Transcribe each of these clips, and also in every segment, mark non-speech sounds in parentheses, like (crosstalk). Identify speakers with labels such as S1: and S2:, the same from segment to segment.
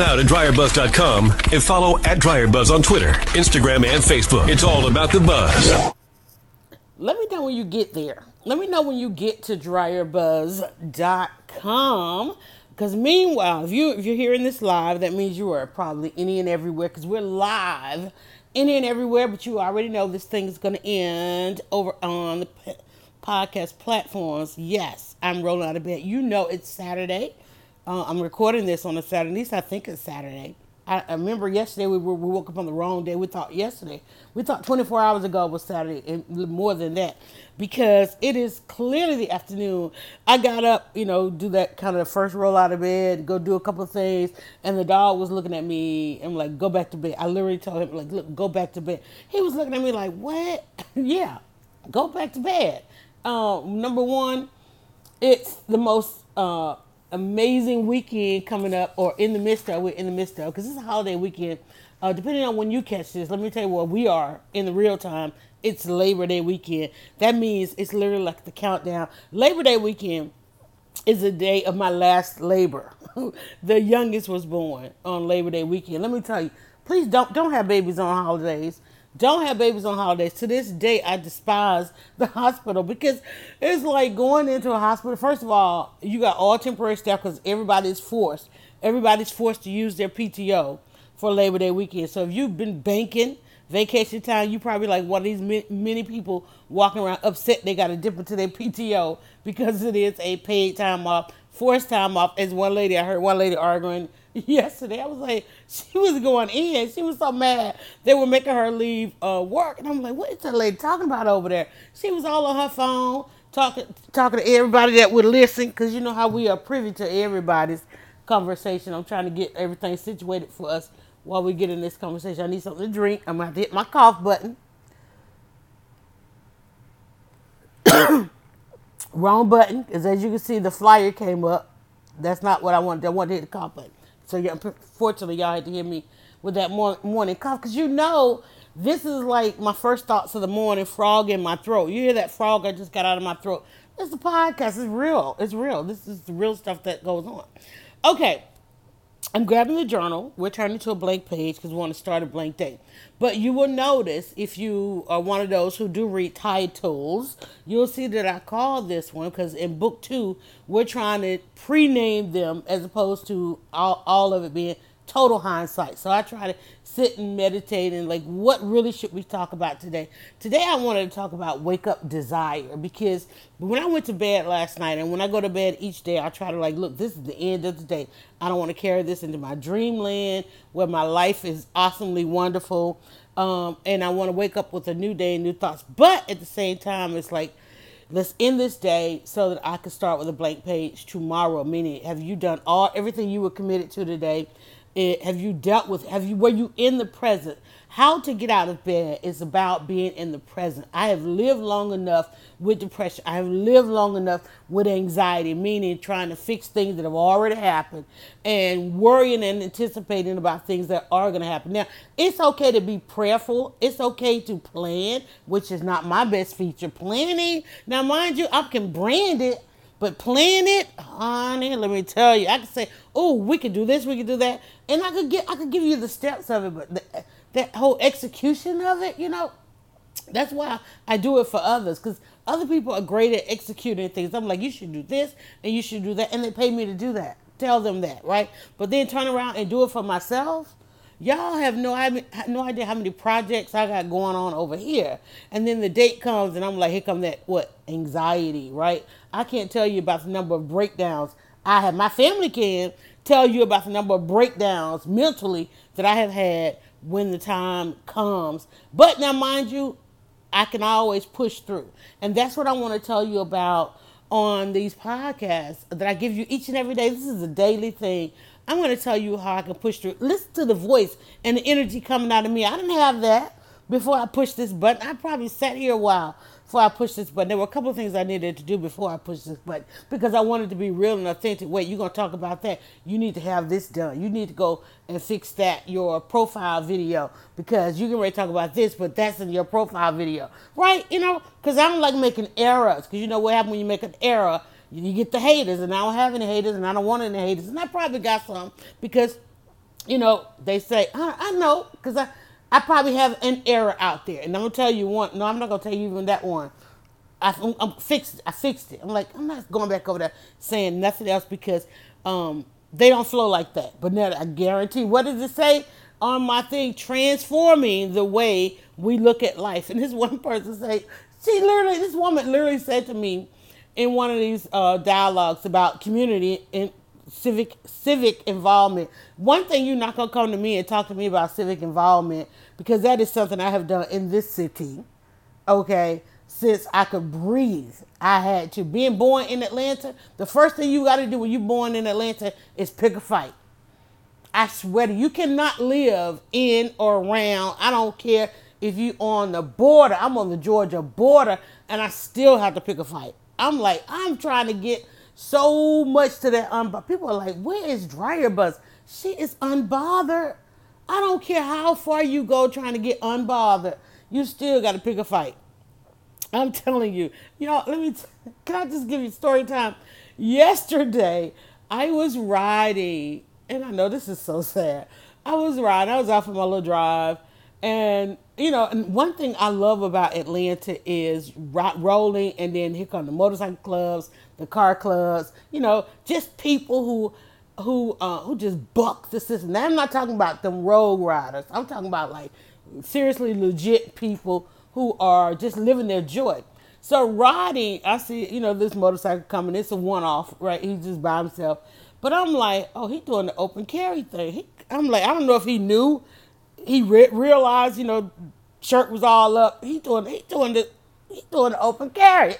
S1: now to dryerbuzz.com and follow at dryerbuzz on Twitter, Instagram, and Facebook. It's all about the buzz.
S2: Let me know when you get there. Let me know when you get to dryerbuzz.com. Because meanwhile, if you if you're hearing this live, that means you are probably any and everywhere. Because we're live any and everywhere. But you already know this thing is going to end over on the podcast platforms. Yes, I'm rolling out of bed. You know it's Saturday. Uh, I'm recording this on a Saturday. At least I think it's Saturday. I, I remember yesterday we, were, we woke up on the wrong day. We thought yesterday, we thought 24 hours ago was Saturday, and more than that, because it is clearly the afternoon. I got up, you know, do that kind of first roll out of bed, go do a couple of things, and the dog was looking at me and like, go back to bed. I literally told him like, look, go back to bed. He was looking at me like, what? (laughs) yeah, go back to bed. Um, number one, it's the most uh, amazing weekend coming up, or in the midst of we're in the midst of, because it's a holiday weekend. Uh, depending on when you catch this, let me tell you what we are in the real time. It's Labor Day weekend. That means it's literally like the countdown. Labor Day weekend is the day of my last labor. (laughs) the youngest was born on Labor Day weekend. Let me tell you, please don't don't have babies on holidays. Don't have babies on holidays. To this day, I despise (laughs) the hospital because it's like going into a hospital. First of all, you got all temporary staff because everybody's forced. Everybody's forced to use their PTO for Labor Day weekend. So if you've been banking vacation time, you probably like one of these many people walking around upset they got to dip into their (laughs) PTO because it is a paid time off, forced time off. As one lady, I heard one lady arguing (laughs) yesterday. I was like, she was going in. She was so mad they were making her leave uh, work, and I'm like, what is that lady talking about over there? She was all on her phone talking talking to everybody that would listen, because you know how we are privy to everybody's conversation. I'm trying to get everything situated for us while we get in this conversation. I need something to drink. I'm gonna to hit my cough button. (coughs) Wrong button, because as you can see, the flyer came up. That's not what I wanted. I wanted to hit the cough button. So yeah, fortunately, y'all had to hear me with that morning cough because you know this is like my first thoughts of the morning. Frog in my throat. You hear that frog? I just got out of my throat. It's a podcast. It's real. It's real. This is the real stuff that goes on. Okay, I'm grabbing the journal. We're turning to a blank page because we want to start a blank day. But you will notice if you are one of those who do read titles, you'll see that I call this one because in book two, we're trying to pre name them as opposed to all, all of it being total hindsight. So I try to sit and meditate and like what really should we talk about today? Today I wanted to talk about wake up desire because when I went to bed last night and when I go to bed each day I try to like look this is the end of the day. I don't want to carry this into my dreamland where my life is awesomely wonderful. Um, and I want to wake up with a new day and new thoughts. But at the same time it's like let's end this day so that I can start with a blank page tomorrow. Meaning, have you done all everything you were committed to today? It, have you dealt with have you were you in the present? How to get out of bed is about being in the present. I have lived long enough with depression. I have lived long enough with anxiety meaning trying to fix things that have already happened and worrying and anticipating about things that are going to happen. Now it's okay to be prayerful. It's okay to plan which is not my best feature. Planning now mind you i can brand it but plan it, honey, let me tell you, I could say, oh, we could do this, we could do that, and I could get, I could give you the steps of it, but the, that whole execution of it, you know, that's why I do it for others, because other people are great at executing things. I'm like, you should do this and you should do that, and they pay me to do that. Tell them that, right? But then turn around and do it for myself y'all have no no idea how many projects I got going on over here. And then the date comes, and I'm like, here come that what anxiety, right? I can't tell you about the number of breakdowns I have. My family can tell you about the number of breakdowns mentally that I have had when the time comes. But now, mind you, I can always push through, and that's what I want to tell you about on these podcasts that I give you each and every day. This is a daily thing I'm going to tell you how I can push through. Listen to the voice and the energy coming out of me. I didn't have that before I pushed this button. I probably sat here a while before I pushed this button. There were a couple of things I needed to do before I pushed this button because I wanted to be real and authentic. Wait, you're going to talk about that? You need to have this done. You need to go and fix that, your profile video, because you can already talk about this, but that's in your profile video. Right? You know, because I don't like making errors because you know what happens when you make an error? You get the haters, and I don't have any haters, and I don't want any haters, and I probably got some because you know, they say, I, I know, because I, I probably have an error out there. And I'm to tell you one. No, I'm not to tell you even that one. I, I'm, I'm fixed. I fixed it. I'm like, I'm not going back over there saying nothing else because um, they don't flow like that. But now I guarantee, what does it say on my thing? Transforming the way we look at life. And this (laughs) one person say, she literally, this woman literally said to me in one of these uh, dialogues about community and civic civic involvement. One thing you're not gonna come to me and talk to me about civic involvement because that is something I have done in this city. Okay, since I could breathe, I had to. Being born in Atlanta, the first thing you got to do when you're born in Atlanta is pick a fight. I swear to you, you cannot live in or around. I don't care if you're on the border. I'm on the Georgia border, and I still have to pick a fight. I'm like, I'm trying to get so much to that unbothered. People are like, where is Dryer Buzz? She is unbothered. I don't care how far you go trying to get unbothered. You still got to pick a fight. I'm (laughs) telling you, y'all. Let me. T- can I just give you story time? Yesterday, I was riding, and I know this is so (laughs) sad. I was riding. I was out for my little drive, and you know, and one thing I love about Atlanta is rock rolling, and then here come the motorcycle clubs, the car clubs. You know, just people who who uh, who just buck the system. Now I'm not talking about them road riders. I'm talking about like seriously legit people who are just living their joy. So riding, I see, you know, this motorcycle coming. It's a one off, right? He's just by himself. But I'm like, oh, he doing the open carry thing. He, I'm like, I don't know if he knew he re- realized, you know, shirt was all up. He doing he doing the he doing the open carry.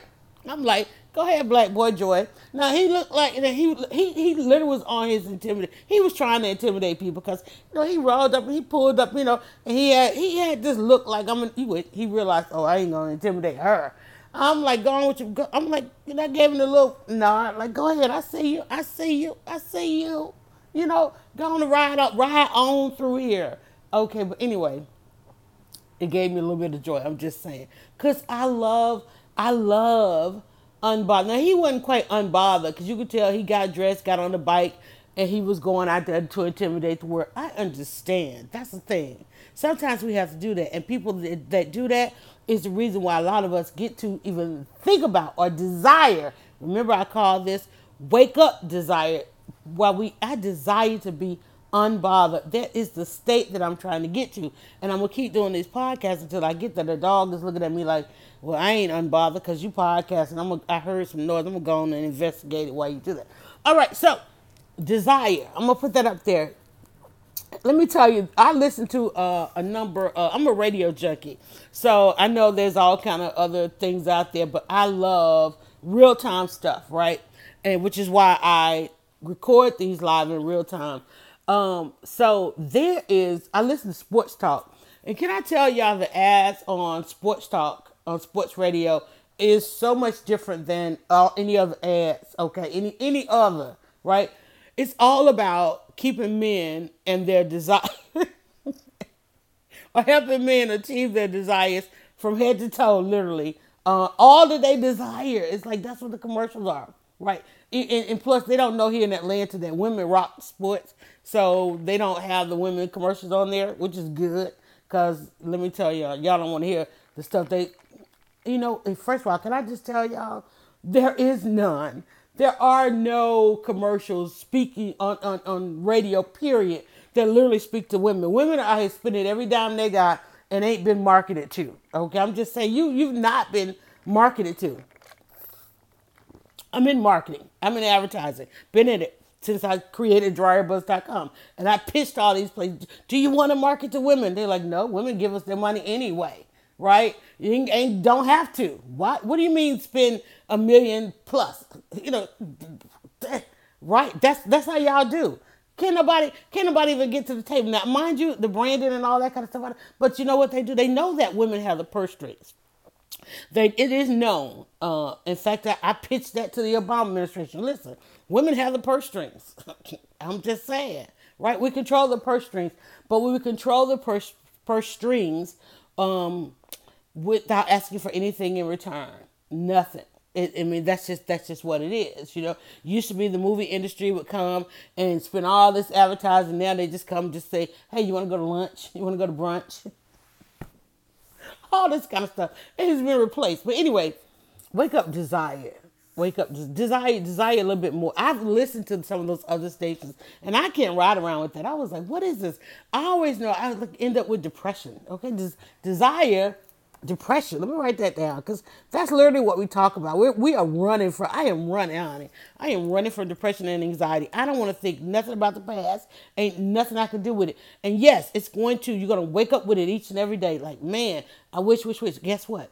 S2: I'm like, go ahead, Black Boy Joy. Now he looked like he he he literally was on his intimidate. He was trying to intimidate people because you know he rolled up, he pulled up, you know, and he had he had this look like I'm. An, he he realized, oh, I ain't gonna intimidate her. I'm like going with you. I'm like, you know, I gave him a little nod, like, go ahead, I see you, I see you, I see you. You know, going to ride up, ride on through here. Okay, but anyway, it gave me a little bit of joy. I'm just saying, cause I love, I love unbothered. Now he wasn't quite unbothered because you could tell he got dressed, got on the bike, and he was going out there to intimidate the world. I understand. That's the thing. Sometimes we have to do that, and people that, that do that is the reason why a lot of us get to even think about or desire. Remember, I call this wake up desire. While we, I desire to be unbothered. That is the state that I'm trying to get to. And I'm going to keep doing these podcasts until I get there. The dog is looking at me like, well, I ain't unbothered because you podcasting. I'm gonna, I heard some noise. I'm going to go on and investigate it while you do that. All right, so desire. I'm going to put that up there. Let me tell you, I listen to uh, a number. Uh, I'm a radio junkie, so I know there's all kind of other things out there, but I love real time stuff, right? And which is why I record these live in real time. Um, so there is, I listen to sports talk. And can I tell y'all the ads on sports talk, on sports radio, is so much different than uh, any other ads, okay? Any any other, right? It's all about keeping men and their desire, (laughs) or helping men achieve their desires from head to toe, literally. Uh, all that they desire. It's like that's what the commercials are, right? And, and, plus, they don't know here in Atlanta that women rock sports. So they don't have the women commercials on there, which is good. Cause let me tell y'all, y'all don't want to hear the stuff they, you know. First of all, can I just tell y'all, there is none. There are no commercials speaking on, on, on radio, period, that literally speak to women. Women are out here spending every dime they got and ain't been marketed to. Okay, I'm just saying you you've not been marketed to. I'm in marketing. I'm in advertising. Been in it since I created dryerbuzz.com. And I pitched all these places. Do you want to market to women? They're like, no, women give us their money anyway, right? You ain't, don't have to. What, what do you mean spend a million plus? You know, right? That's, that's how y'all do. Can nobody can nobody even get to the table? Now, mind you, the branding and all that kind of stuff. But you know what they do? They know that women have the purse strings. They, it is known. Uh, in fact, I, I pitched that to the Obama administration. Listen, women have the purse strings. (laughs) I'm just saying, right? We control the purse strings, but we control the purse purse strings um, without asking for anything in return. Nothing. It, I mean, that's just that's just what it is. You know, used to be the movie industry would come and spend all this advertising. Now they just come just say, "Hey, you want to go to lunch? You want to go to brunch?" (laughs) all this kind of stuff. It has been replaced. But anyway, wake up, desire. Wake up, desire, desire a little bit more. I've listened to some of those other stations, and I can't ride around with that. I was like, "What is this?" I always know I end up with depression. Okay, Des- desire depression. Let me write that down because that's literally what we talk about. We're, we are running for, I am running, honey. I am running for depression and anxiety. I don't want to think nothing about the past. Ain't nothing I can do with it. And yes, it's going to, you're going to wake up with it each and every day. Like, man, I wish, wish, wish. Guess what?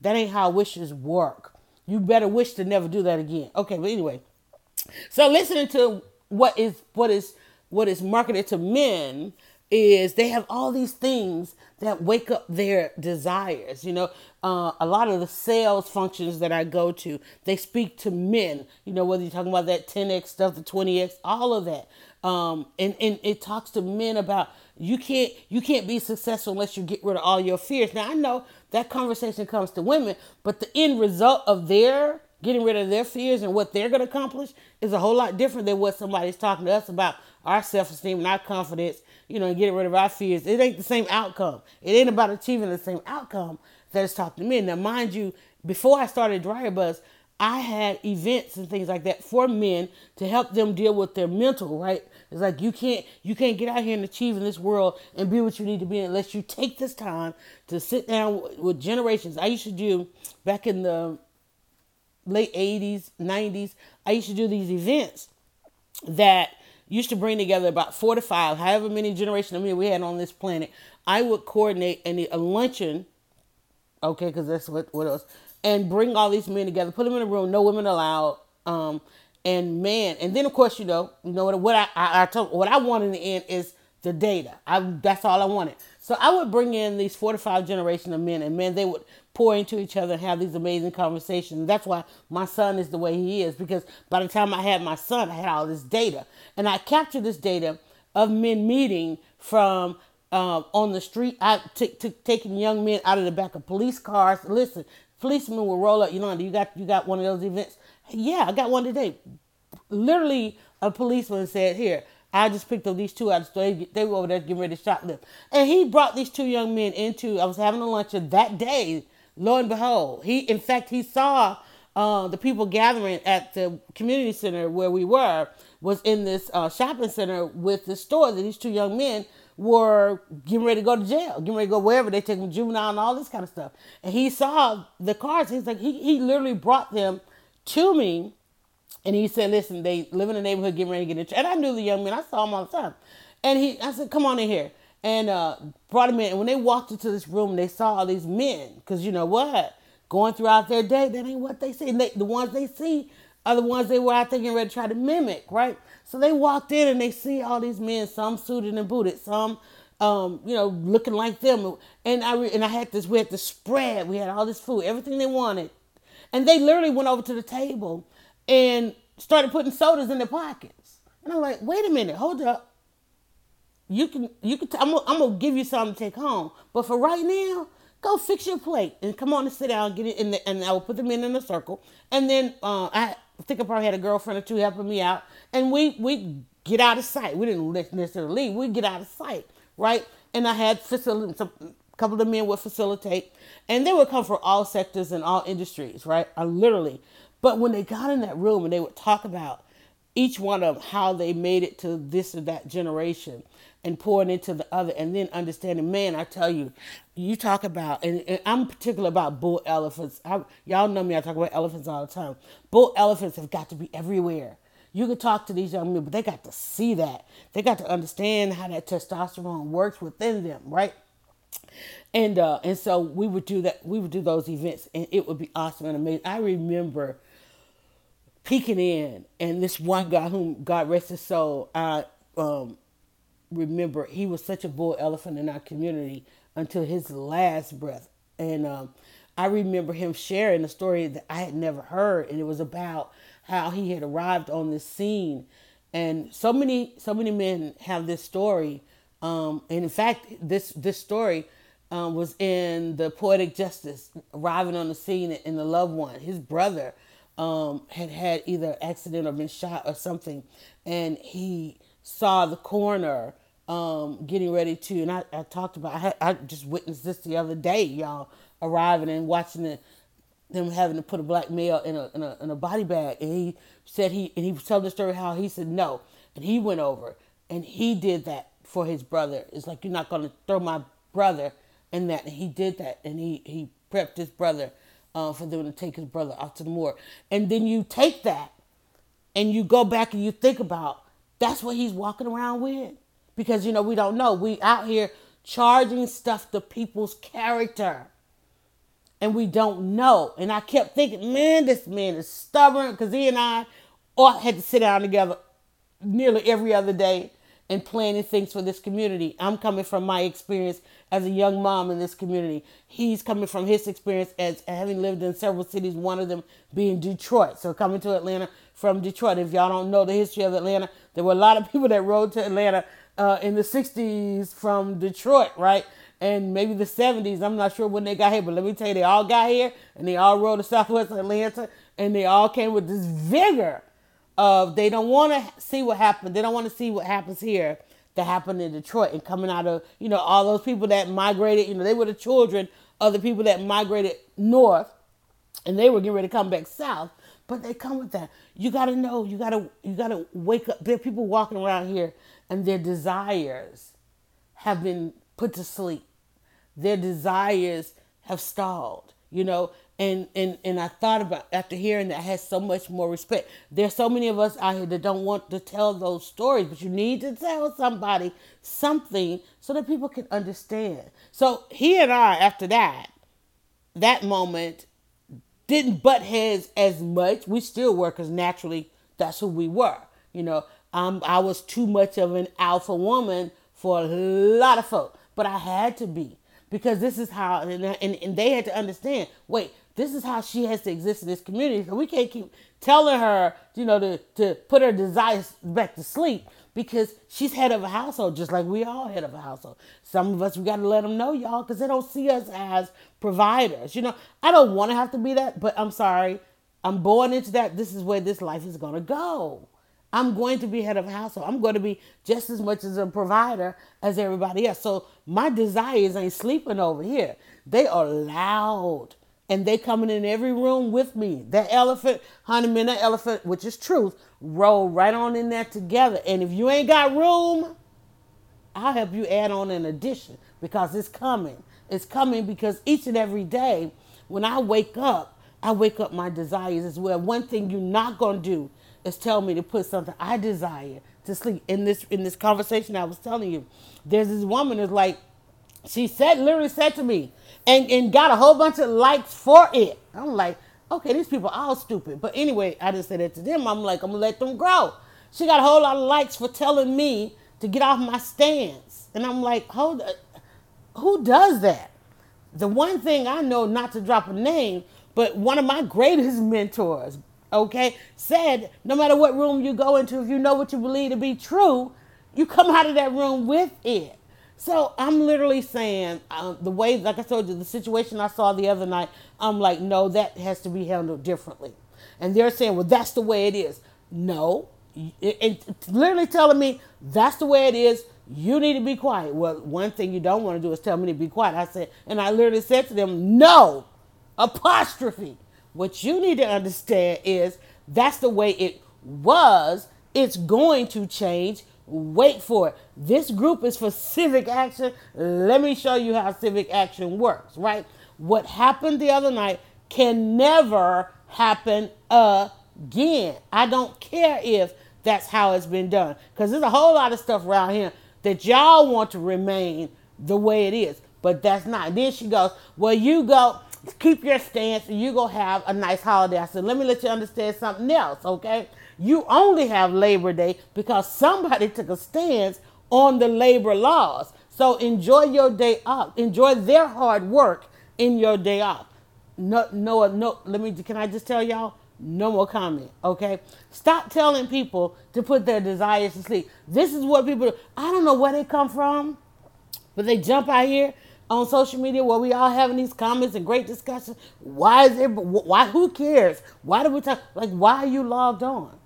S2: That ain't how wishes work. You better wish to never do that again. Okay, but anyway. So listening to what is, what is, what is marketed to men is they have all these things that wake up their desires. You know, uh, a lot of the sales functions that I go to, they speak to men. You know, whether you're talking about that 10x stuff, the 20x, all of that. Um, and, and it talks to men about you can't you can't be successful unless you get rid of all your fears. Now I know that conversation comes to women, but the end result of their getting rid of their fears and what they're going to accomplish is a whole lot different than what somebody's talking to us about our self-esteem and our confidence you know, and getting rid of our fears. It ain't the same outcome. It ain't about achieving the same outcome that it's talking to men. Now, mind you, before I started Dryer Buzz, I had events and things like that for men to help them deal with their mental, right? It's like you can't you can't get out here and achieve in this world and be what you need to be unless you take this time to sit down with generations. I used to do back in the late 80s, 90s, I used to do these events that used to bring together about four to five, however many generations of men we had on this planet. I would coordinate a, a luncheon, okay, because that's what what else, and bring all these men together, put them in a room, no women allowed, um, and man, and then of course you know, you know what, I, I, I told, what I want in the end is the data. I that's all I wanted. So I would bring in these four to five generation of men, and men they would pour into each other and have these amazing conversations. That's why my son is the way he is because by the time I had my son, I had all this data, and I captured this data of men meeting from uh, on the street. I took taking young men out of the back of police cars. Listen, policemen will roll up. You know, you got you got one of those events. Yeah, I got one today. Literally, a policeman said, "Here, I just picked up these two out of the store. They were over there getting ready to shoplift. And he brought these two young men into, I was having a luncheon that day. Lo and behold, he, in fact, he saw uh, the people gathering at the community center where we were, was in this uh, shopping center with the store that these two young men were getting ready to go to jail, getting ready to go wherever. They take them juvenile and all this kind of stuff. And he saw the cars. He's like, he, he literally brought them to me and he said, listen, they live in the neighborhood, getting ready to get in. And I knew the young man. I saw him all the time. And he, I said, come on in here. And uh, brought him in. And when they walked into this room, they saw all these men. Because you know what? Going throughout their day, that ain't what they see. They, the ones they see are the ones they were out there getting ready to try to mimic, right? So they walked in and they see all these men, some suited and booted, some um, you know, looking like them. And I re- and I had this, we had the spread, we had all this food, everything they wanted. And they literally went over to the table and started putting sodas in their pockets. And I'm like, wait a minute, hold up. You can, you can. T- I'm, I'm gonna give you something to take home, but for right now, go fix your plate and come on and sit down, and get it in, the, and I will put them in in a circle. And then uh, I think I probably had a girlfriend or two helping me out, and we we get out of sight. We didn't necessarily leave. We get out of sight, right? And I had facility. Couple of men would facilitate, and they would come from all sectors and all industries, right? I literally but when they got in that room and they would talk about each one of them, how they made it to this or that generation and pouring into the other and then understanding, man, I tell you, you talk about, and, and I'm particular about bull elephants. I, y'all know me, I talk about elephants all the time. Bull elephants have got to be everywhere. You can talk to these young men, but they got to see that. They got to understand how that testosterone works within them, right? And uh, and so we would do that. We would do those events, and it would be awesome and amazing. I remember peeking in, and this one guy, whom God rest his soul, I um, remember he was such a bull elephant in our community until his last breath. And um, I remember him sharing a story that I had never heard, and it was about how he had arrived on this scene. And so many, so many men have this story. Um, and in fact, this this story um, was in the poetic justice, arriving on the scene in the loved one. His brother um, had had either accident or been shot or something, and he saw the coroner um, getting ready to. And I, I talked about. I, had, I just witnessed this the other day, y'all arriving and watching the, them having to put a black male in a, in a in a body bag, and he said he and he telling the story how he said no, and he went over and he did that for his brother. It's like you're not gonna throw my brother in that, and he did that, and he he prepped his brother uh, for them to take his brother out to the moor, and then you take that, and you go back and you think about that's what he's walking around with, because you know we don't know we out here charging stuff to people's character and we don't know. And I kept thinking, man, this man is stubborn because he and I all had to sit down together nearly every other day and planning things for this community. I'm coming from my experience as a young mom in this community. He's coming from his experience as having lived in several cities, one of them being Detroit. So coming to Atlanta from Detroit. If y'all don't know the history of Atlanta, there were a lot of (laughs) people that rode to Atlanta uh, in the 60s from Detroit, right? and maybe the 70s. I'm not sure when they got here, but let me tell you, they all got here and they all rode to Southwest Atlanta and they all came with this vigor of they don't want to see what happened. They don't want to see what happens here that happened in Detroit and coming out of, you know, all those people that migrated, you know, they were the children of the people that migrated north and they were getting ready to come back south. But they come with that. You gotta know, you gotta you gotta wake up. There are people walking around here and their desires have been put to sleep their desires have stalled, you know. And, and and I thought about after hearing that I had so much more respect. There's so many of us out here that don't want to tell those stories, but you need to tell somebody something so that people can understand. So he and I, after that, that moment, didn't butt heads as much. We still were because naturally that's who we were. You know, um, I was too much of an alpha woman for a lot of folk, but I had to be because this is how and, and, and they had to understand wait this is how she has to exist in this community so we can't keep telling her you know to, to put her desires back to sleep because she's head of a household just like we all head of a household some of us we got to let them know y'all because they don't see us as providers you know i don't want to have to be that but i'm sorry i'm born into that this is where this life is going to go I'm going to be head of a household. I'm going to be just as much as a provider as everybody else. So my desires ain't sleeping over here. They are loud. And they coming in every room with me. That elephant, honey man, that elephant, which is truth, roll right on in there together. And if you ain't got room, I'll help you add on an addition because it's coming. It's coming because each and every day when I wake up, I wake up my desires as well. One thing you're not to do is tell me to put something I desire to sleep. In this in this conversation I was telling you, there's this woman is like, she said literally said to me, and, and got a whole bunch of likes for it. I'm like, okay, these people are all stupid. But anyway, I just said that to them. I'm like, I'm gonna let them grow. She got a whole lot of likes for telling me to get off my stance. And I'm like, hold uh, who does that? The one thing I know, not to drop a name, but one of my greatest (laughs) mentors, okay, said no matter what room you go into, if you know what you believe to be true, you come out of that room with it. So I'm literally saying um, the way, like I told you, the situation I saw the other night, I'm like, no, that has to be handled differently. And they're saying, well, that's the way it is. No, and literally telling me that's the way it is. You need to be quiet. Well, one thing you don't want to do is tell me to be quiet. I said, and I literally said to them, no, apostrophe. What you need to understand is that's the way it was. It's going to change. Wait for it. This group is for civic action. Let me show you how civic action works, right? What happened the other night can never happen again. I don't care if that's how it's been done because there's a whole lot of stuff around here that y'all want to remain the way it is, but that's not. Then she goes, Well, you go, keep your stance and you go have a nice holiday. I said, let me let you understand something else, okay? You only have Labor Day because somebody (laughs) took a stance on the labor laws. So enjoy your day off. Enjoy their hard work in your day off. No, no, no. Let me. Can I just tell y'all? No more comment. Okay. Stop telling people to put their desires to sleep. This is what people. I don't know where they come from, but they jump out here on social media where we all having these comments and great discussions. Why is it? Why? Who cares? Why do we talk? Like, why are you logged on?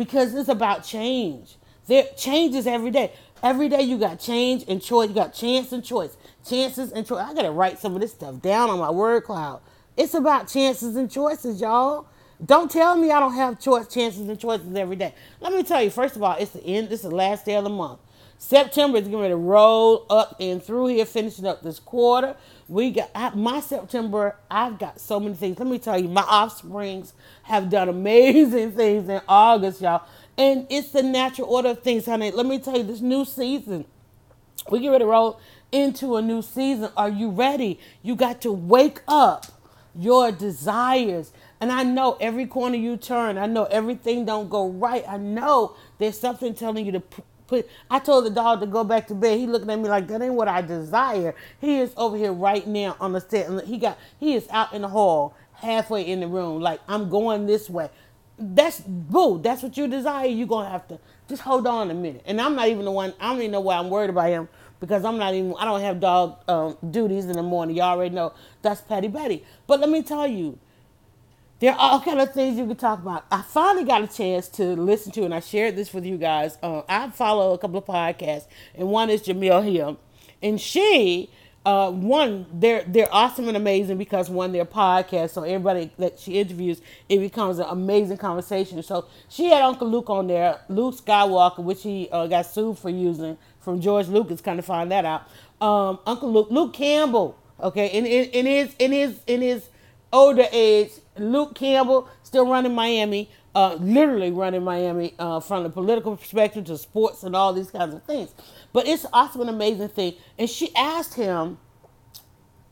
S2: Because it's about change. There changes every day. Every day you got change and choice. You got chance and choice. Chances and choice. I gotta write some of this stuff down on my word cloud. It's about chances and choices, y'all. Don't tell me I don't have choice, chances, and choices every day. Let me tell you, first of all, it's the end. This is the last day of the month. September is going to roll up and through here, finishing up this quarter. We got I, my September. I've got so many things. Let me tell you, my offsprings have done amazing (laughs) things in August, y'all. And it's the natural order of things, honey. Let me tell you, this new season, we get ready to roll into a new season. Are you ready? You got to wake up your desires. And I know every corner you turn, I know everything don't go right. I know there's something telling you to put. I told the dog to go back to bed. He looking at me like that ain't what I desire. He is over here right now on the set. and He got he is out in the hall, halfway in the room. Like I'm going this way. That's boo. That's what you desire. You're gonna have to just hold on a minute. And I'm not even the one. I don't even know why I'm worried about him because I'm not even. I don't have dog um, duties in the morning. You already know that's Patty Betty. But let me tell you there are all kind of things you can talk about. I finally got a chance to listen to, and I shared this with you guys. Uh, I follow a couple of podcasts, and one is Jemele Hill, and she, uh, one, they're they're awesome and amazing because one, they're so everybody that she interviews, it becomes an amazing conversation. So she had Uncle Luke on there, Luke Skywalker, which he uh, got sued for using from George Lucas. Kind of find that out. Um, Uncle Luke, Luke Campbell, okay, in, in, in his in his in his older age Luke Campbell still running Miami, uh, literally running Miami uh, from the political perspective to sports and all these kinds of things. But it's also an amazing thing. And she asked him,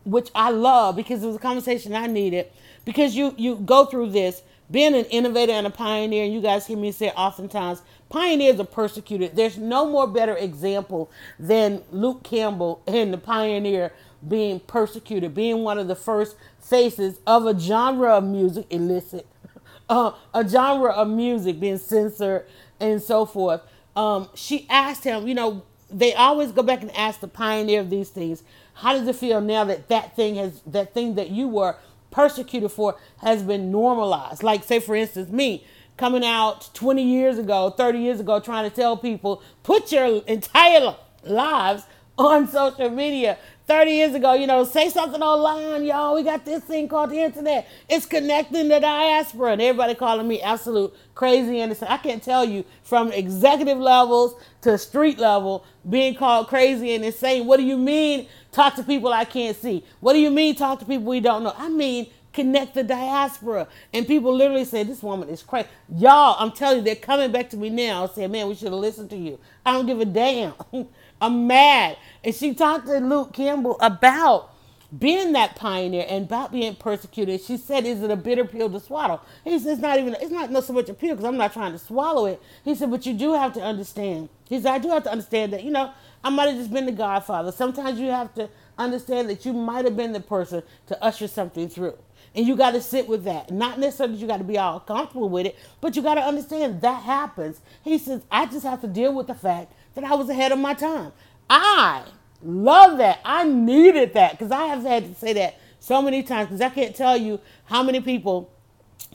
S2: which I love because it was a conversation I needed, because you you go through this being an innovator and a pioneer, and you guys hear me say oftentimes, pioneers are persecuted. There's no more better example than Luke Campbell and the pioneer being persecuted, being one of the first faces of a genre of music, illicit, (laughs) uh, a genre of music being censored and so forth. Um, she asked him, you know, they always go back and ask the pioneer of these things, how does it feel now that that thing has, that thing that you were persecuted for has been normalized? Like, say, for instance, me coming out 20 years ago, 30 years ago, trying to tell people, put your entire lives on social media 30 years ago, you know, say something online, y'all. We got this thing called the internet. It's connecting the diaspora. And everybody calling me absolute crazy and I can't tell you from executive levels to street level being called crazy and insane. What do you mean talk to people I can't see? What do you mean talk to people we don't know? I mean connect the diaspora. And people literally say, This woman is crazy. Y'all, I'm telling you, they're coming back to me now saying, Man, we should have listened to you. I don't give a damn. (laughs) I'm mad. And she talked to Luke Campbell about being that pioneer and about being persecuted. She said, "Is it a bitter pill to swallow?" He said, "It's not even. It's not so much a pill because I'm not trying to swallow it." He said, "But you do have to understand." He said, "I do have to understand that. You know, I might have just been the Godfather. Sometimes you have to understand that you might have been the person to usher something through." And you got to sit with that. Not necessarily you got to be all comfortable with it, but you got to understand that happens. He says, I just have to deal with the fact that I was ahead of my time. I love that. I needed that because I have had to say that so many times because I can't tell you how many people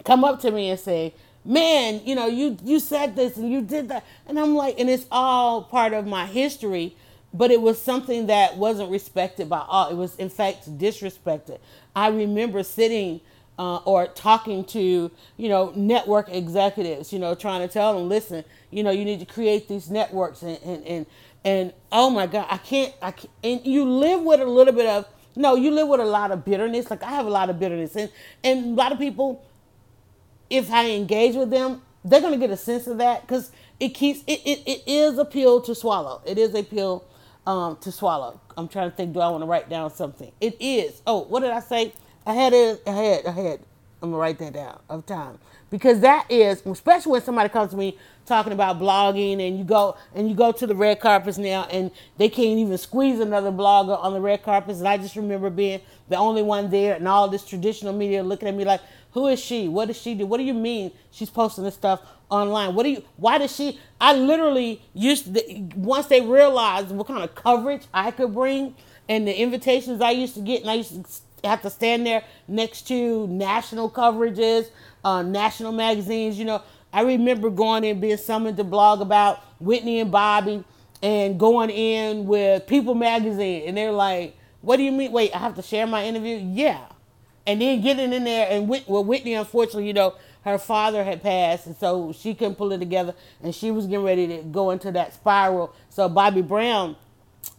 S2: come up to me and say, man, you know, you you said this and you did that. And I'm like, and it's all part of my history, but it was something that wasn't respected by all. It was in fact disrespected. I remember sitting uh, or talking to, you know, network executives, you know, trying to tell them, listen, you know, you need to create these networks and, and, and and oh my god i can't i can't, and you live with a little bit of no you live with a lot of bitterness. Like i have a lot of bitterness. And and a lot of people if i engage with them they're going to get a sense of that because it keeps it, it, it is a pill to swallow. It is a pill um, to swallow. I'm trying to think do i want to write down something? It is. Oh what did i say? I had it ahead ahead i'm gonna write that down of time. Because that is especially when somebody comes to me talking about blogging and you go and you go to the red carpets now and they can't even squeeze another blogger on the red carpets. And I just remember being the only one there and all this traditional media looking at me like who is she? What does she do? What do you mean she's posting this stuff online? What do you why does she I literally used once they realized what kind of coverage I could bring and the invitations I used to get, and I used to have to stand there next to national coverages, uh, national magazines. You know, I remember going in being summoned to blog about Whitney and Bobby, and going in with People magazine, and they're like, "What do you mean? Wait, I have to share my interview? Yeah." And then getting in there, and Whit- well, Whitney, unfortunately, you know, her father had passed, and so she couldn't pull it together, and she was getting ready to go into that spiral. So Bobby Brown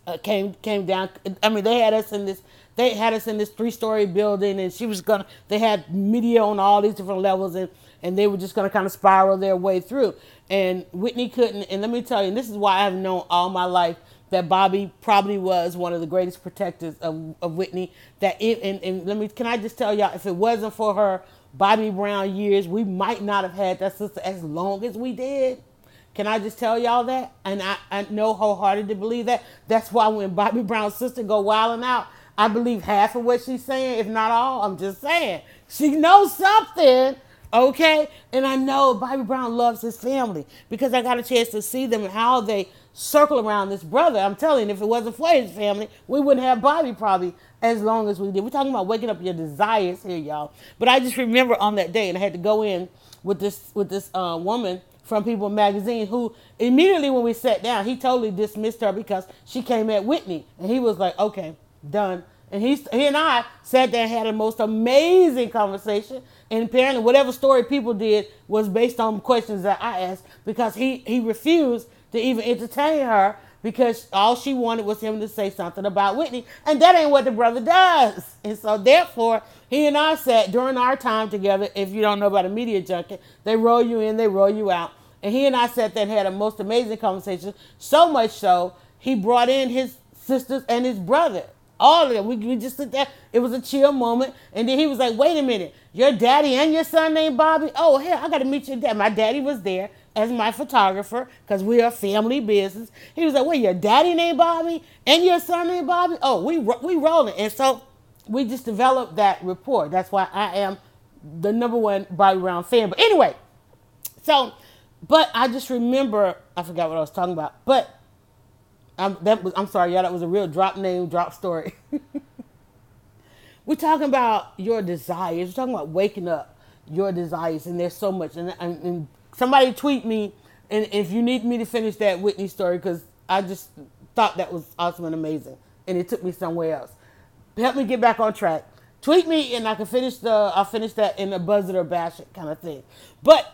S2: uh, came came down. I mean, they had us in this. They had us in this three story building, and she was gonna. They had media on all these different levels, and and they were just gonna kind of spiral their way through. And Whitney couldn't. And let me tell you, and this is why I've known all my life that Bobby probably was one of the greatest protectors of, of Whitney. That it, and, and let me, can I just tell y'all, if it wasn't for her Bobby Brown years, we might not have had that sister as long as we did. Can I just tell y'all that? And I, I know wholehearted to believe that. That's why when Bobby Brown's sister go wilding out, I believe half of what she's saying, if not all. I'm just saying. She knows something Okay? And I know Bobby Brown loves his family because I got a chance to see them and how they circle around this brother. I'm telling you, if it wasn't for his family, we wouldn't have Bobby probably as long as we did. We're talking about waking up your desires here, y'all. But I just remember on that day, and I had to go in with this with this uh, woman from People Magazine who immediately when we sat down, he totally dismissed her because she came at Whitney, and he was like, "Okay, done." And he, he and I sat there and had a most amazing conversation. And apparently, whatever story people did was based on questions that I asked because he, he refused to even entertain her because all she wanted was him to say something about Whitney. And that ain't what the brother does. And so, therefore, he and I sat during our time together. If you don't know about a media junket, they roll you in, they roll you out. And he and I sat there and had a most amazing conversation. So much so, he brought in his sisters and his brother all of it. We, we just sit there. It was a chill moment. And then he was like, wait a minute. Your daddy and your son named Bobby? Oh, hell, I got to meet your dad. My daddy was there as my photographer because we are family business. He was like, wait, your daddy named Bobby and your son named Bobby? Oh, we, we rolling. And so we just developed that rapport. That's why I am the number one Bobby Brown fan. But anyway, so, but I just remember, I forgot what I was talking about. But I'm, that was, I'm sorry, y'all. That was a real drop name, drop story. (laughs) We're talking about your desires. We're talking about waking up your desires, and there's so much. And, and, and somebody tweet me, and if you need me to finish that Whitney story, because I just thought that was awesome and amazing, and it took me somewhere else. Help me get back on track. Tweet me, and I can finish the. I'll finish that in a buzz it or bash it kind of thing. But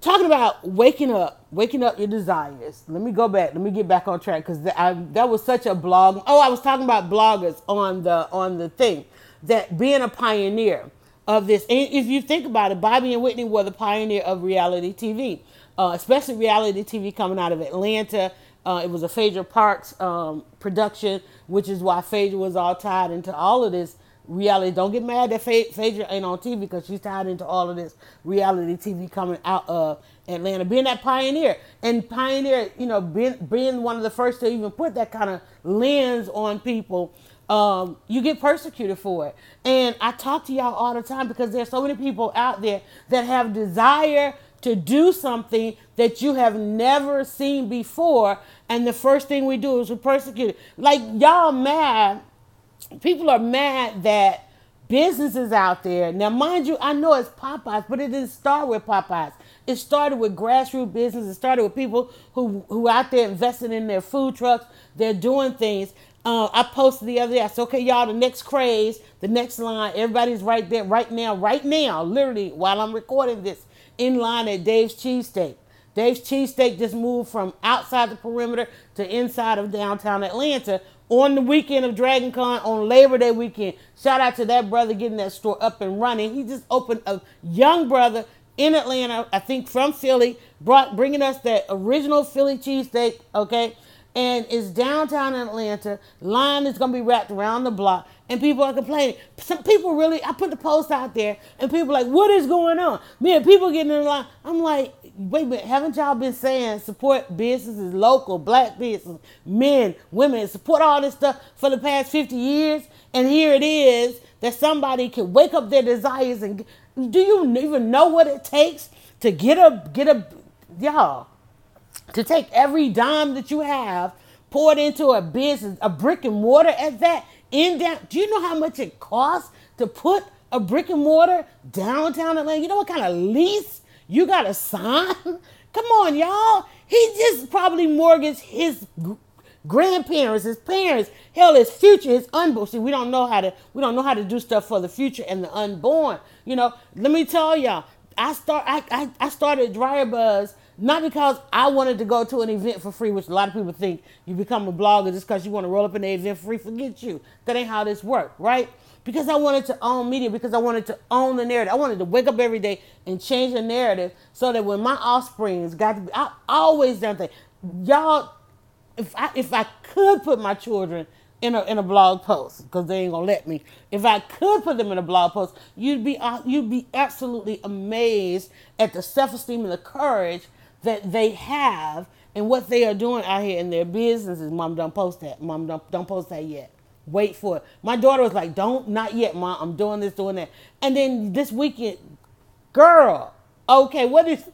S2: talking about waking up, waking up your desires. Let me go back. Let me get back on track because that was such a blog. Oh, I was talking about bloggers on the on the thing that being a pioneer of this. And if you think about it, Bobby and Whitney were the pioneer of reality TV, uh, especially reality TV coming out of Atlanta. Uh, it was a Phaedra Parks um, production, which is why Phaedra was all tied into all of this reality. Don't get mad that Phaedra ain't on TV because she's tied into all of this reality TV coming out of Atlanta. Being that pioneer and pioneer, you know, being, being one of the first to even put that kind of lens on people. Um, you get persecuted for it. And I talk to y'all all the time because there's so many people out there that have desire to do something that you have never seen before. And the first thing we do is we persecute it. Like y'all mad people are mad that businesses out there. Now, mind you, I know it's Popeyes, but it didn't start with Popeyes. It started with grassroots business. It started with people who who out there investing in their food trucks. They're doing things. Uh, I posted the other day. I said, "Okay, y'all, the next craze, the next line. Everybody's right there, right now, right now, literally while I'm recording this, in line at Dave's Cheesesteak. Dave's Cheesesteak just moved from outside the perimeter to inside of downtown Atlanta on the weekend of Dragon Con on Labor Day weekend. Shout out to that brother getting that store up and running. He just opened a young brother in Atlanta, I think from Philly, brought bringing us that original Philly cheesesteak, okay? And it's downtown Atlanta. Line is gonna be wrapped around the block and people are complaining. Some people really, I put the post out there, and people like, "What is going on?" Man, people getting in line. I'm like, wait a minute, haven't y'all been saying support businesses, local black businesses, men, women, support all this stuff for the past 50 years? And here it is that somebody can wake up their desires and do you even know what it takes to get a get a y'all to take every dime that you have pour it into a business, a brick and mortar at that. In down, do you know how much it costs to put a brick and mortar downtown Atlanta? You know what kind of lease you got to (laughs) sign? Come on, y'all. He just probably mortgaged his grandparents, his parents, hell, his future, his unborn. See, we don't know how to we don't know how to do stuff for the future and the unborn. You know, let me tell y'all, I start I I, I started Dryer Buzz not because I wanted to go to an event for free, which a lot of people think you become a blogger just because you want to roll up in the event free. Forget you. That ain't how this works, right? Because I wanted to own media, because I wanted to own the narrative. I wanted to wake up every day and change the narrative so that when my offsprings got to be, I always done things. Y'all if I if I could put my children in a in a blog post because they ain't gonna let me. If I could put them in a blog post, you'd be uh, you'd be absolutely amazed at the self esteem and the courage that they have and what they are doing out here in their businesses. Mom, don't post that. Mom, don't don't post that yet. Wait for it. My daughter was like, "Don't, not yet, mom. I'm doing this, doing that." And then this weekend, girl, okay, what is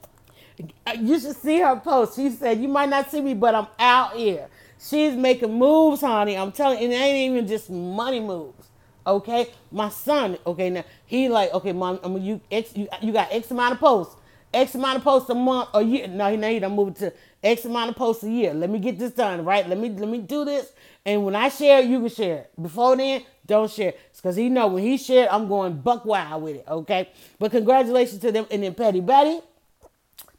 S2: you should see her post. She said, "You might not see me, but I'm out here." She's making moves, honey. I'm telling, you, it ain't even just money moves. Okay, my son. Okay, now he like, okay, mom, I mean, you you, you got X amount of posts, X amount of posts a month or year. No, now he done moved to X amount of posts a year. Let me get this done, right? Let me let me do this, and when I share, you can share it. Before then, don't share. It's because he know when he shared, I'm going buck wild with it. Okay, but congratulations to them, and then Petty Betty.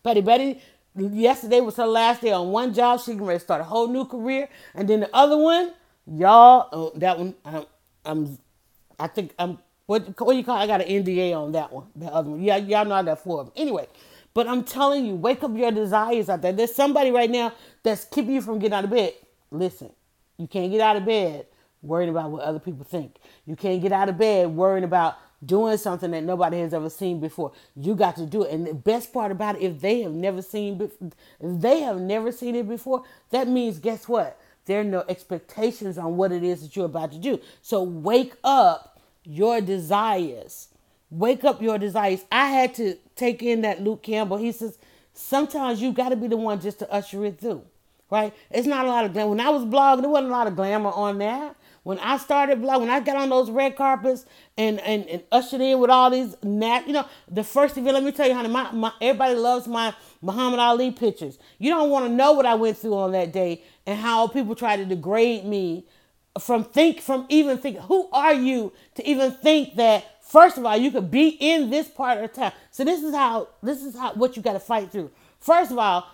S2: Petty Betty, yesterday was her last day on one job. She can ready to start a whole new career. And then the other one, y'all, oh, that one, I'm, I'm, I think I'm, what, what you call? I got an NDA on that one. The other one. Yeah, y'all know I got four of them. Anyway, but I'm telling you, wake up your desires out there. There's somebody right now that's keeping you from getting out of bed. Listen, you can't get out of bed worrying about what other people think. You can't get out of bed worrying about doing something that nobody has ever seen before. You got to do it. And the best part about it, if they have never seen, if they have never seen it before, that means guess what? There are no expectations on what it is that you're about to do. So wake up your desires. Wake up your desires. I had to take in that Luke Campbell. He says, sometimes you got to be the one just to usher it through, right? It's not a lot of glamour. When I was blogging, there wasn't a lot of glamour on that. When I started blogging, when I got on those red carpets and, and, and ushered in with all these nat, you know, the first event, let me tell you, honey, my, my everybody loves my Muhammad Ali pictures. You don't want to know what I went through on that day and how people try to degrade me from think from even think who are you to even think that first of all you could be in this part of town. So this is how this is how what you got to fight through. First of all,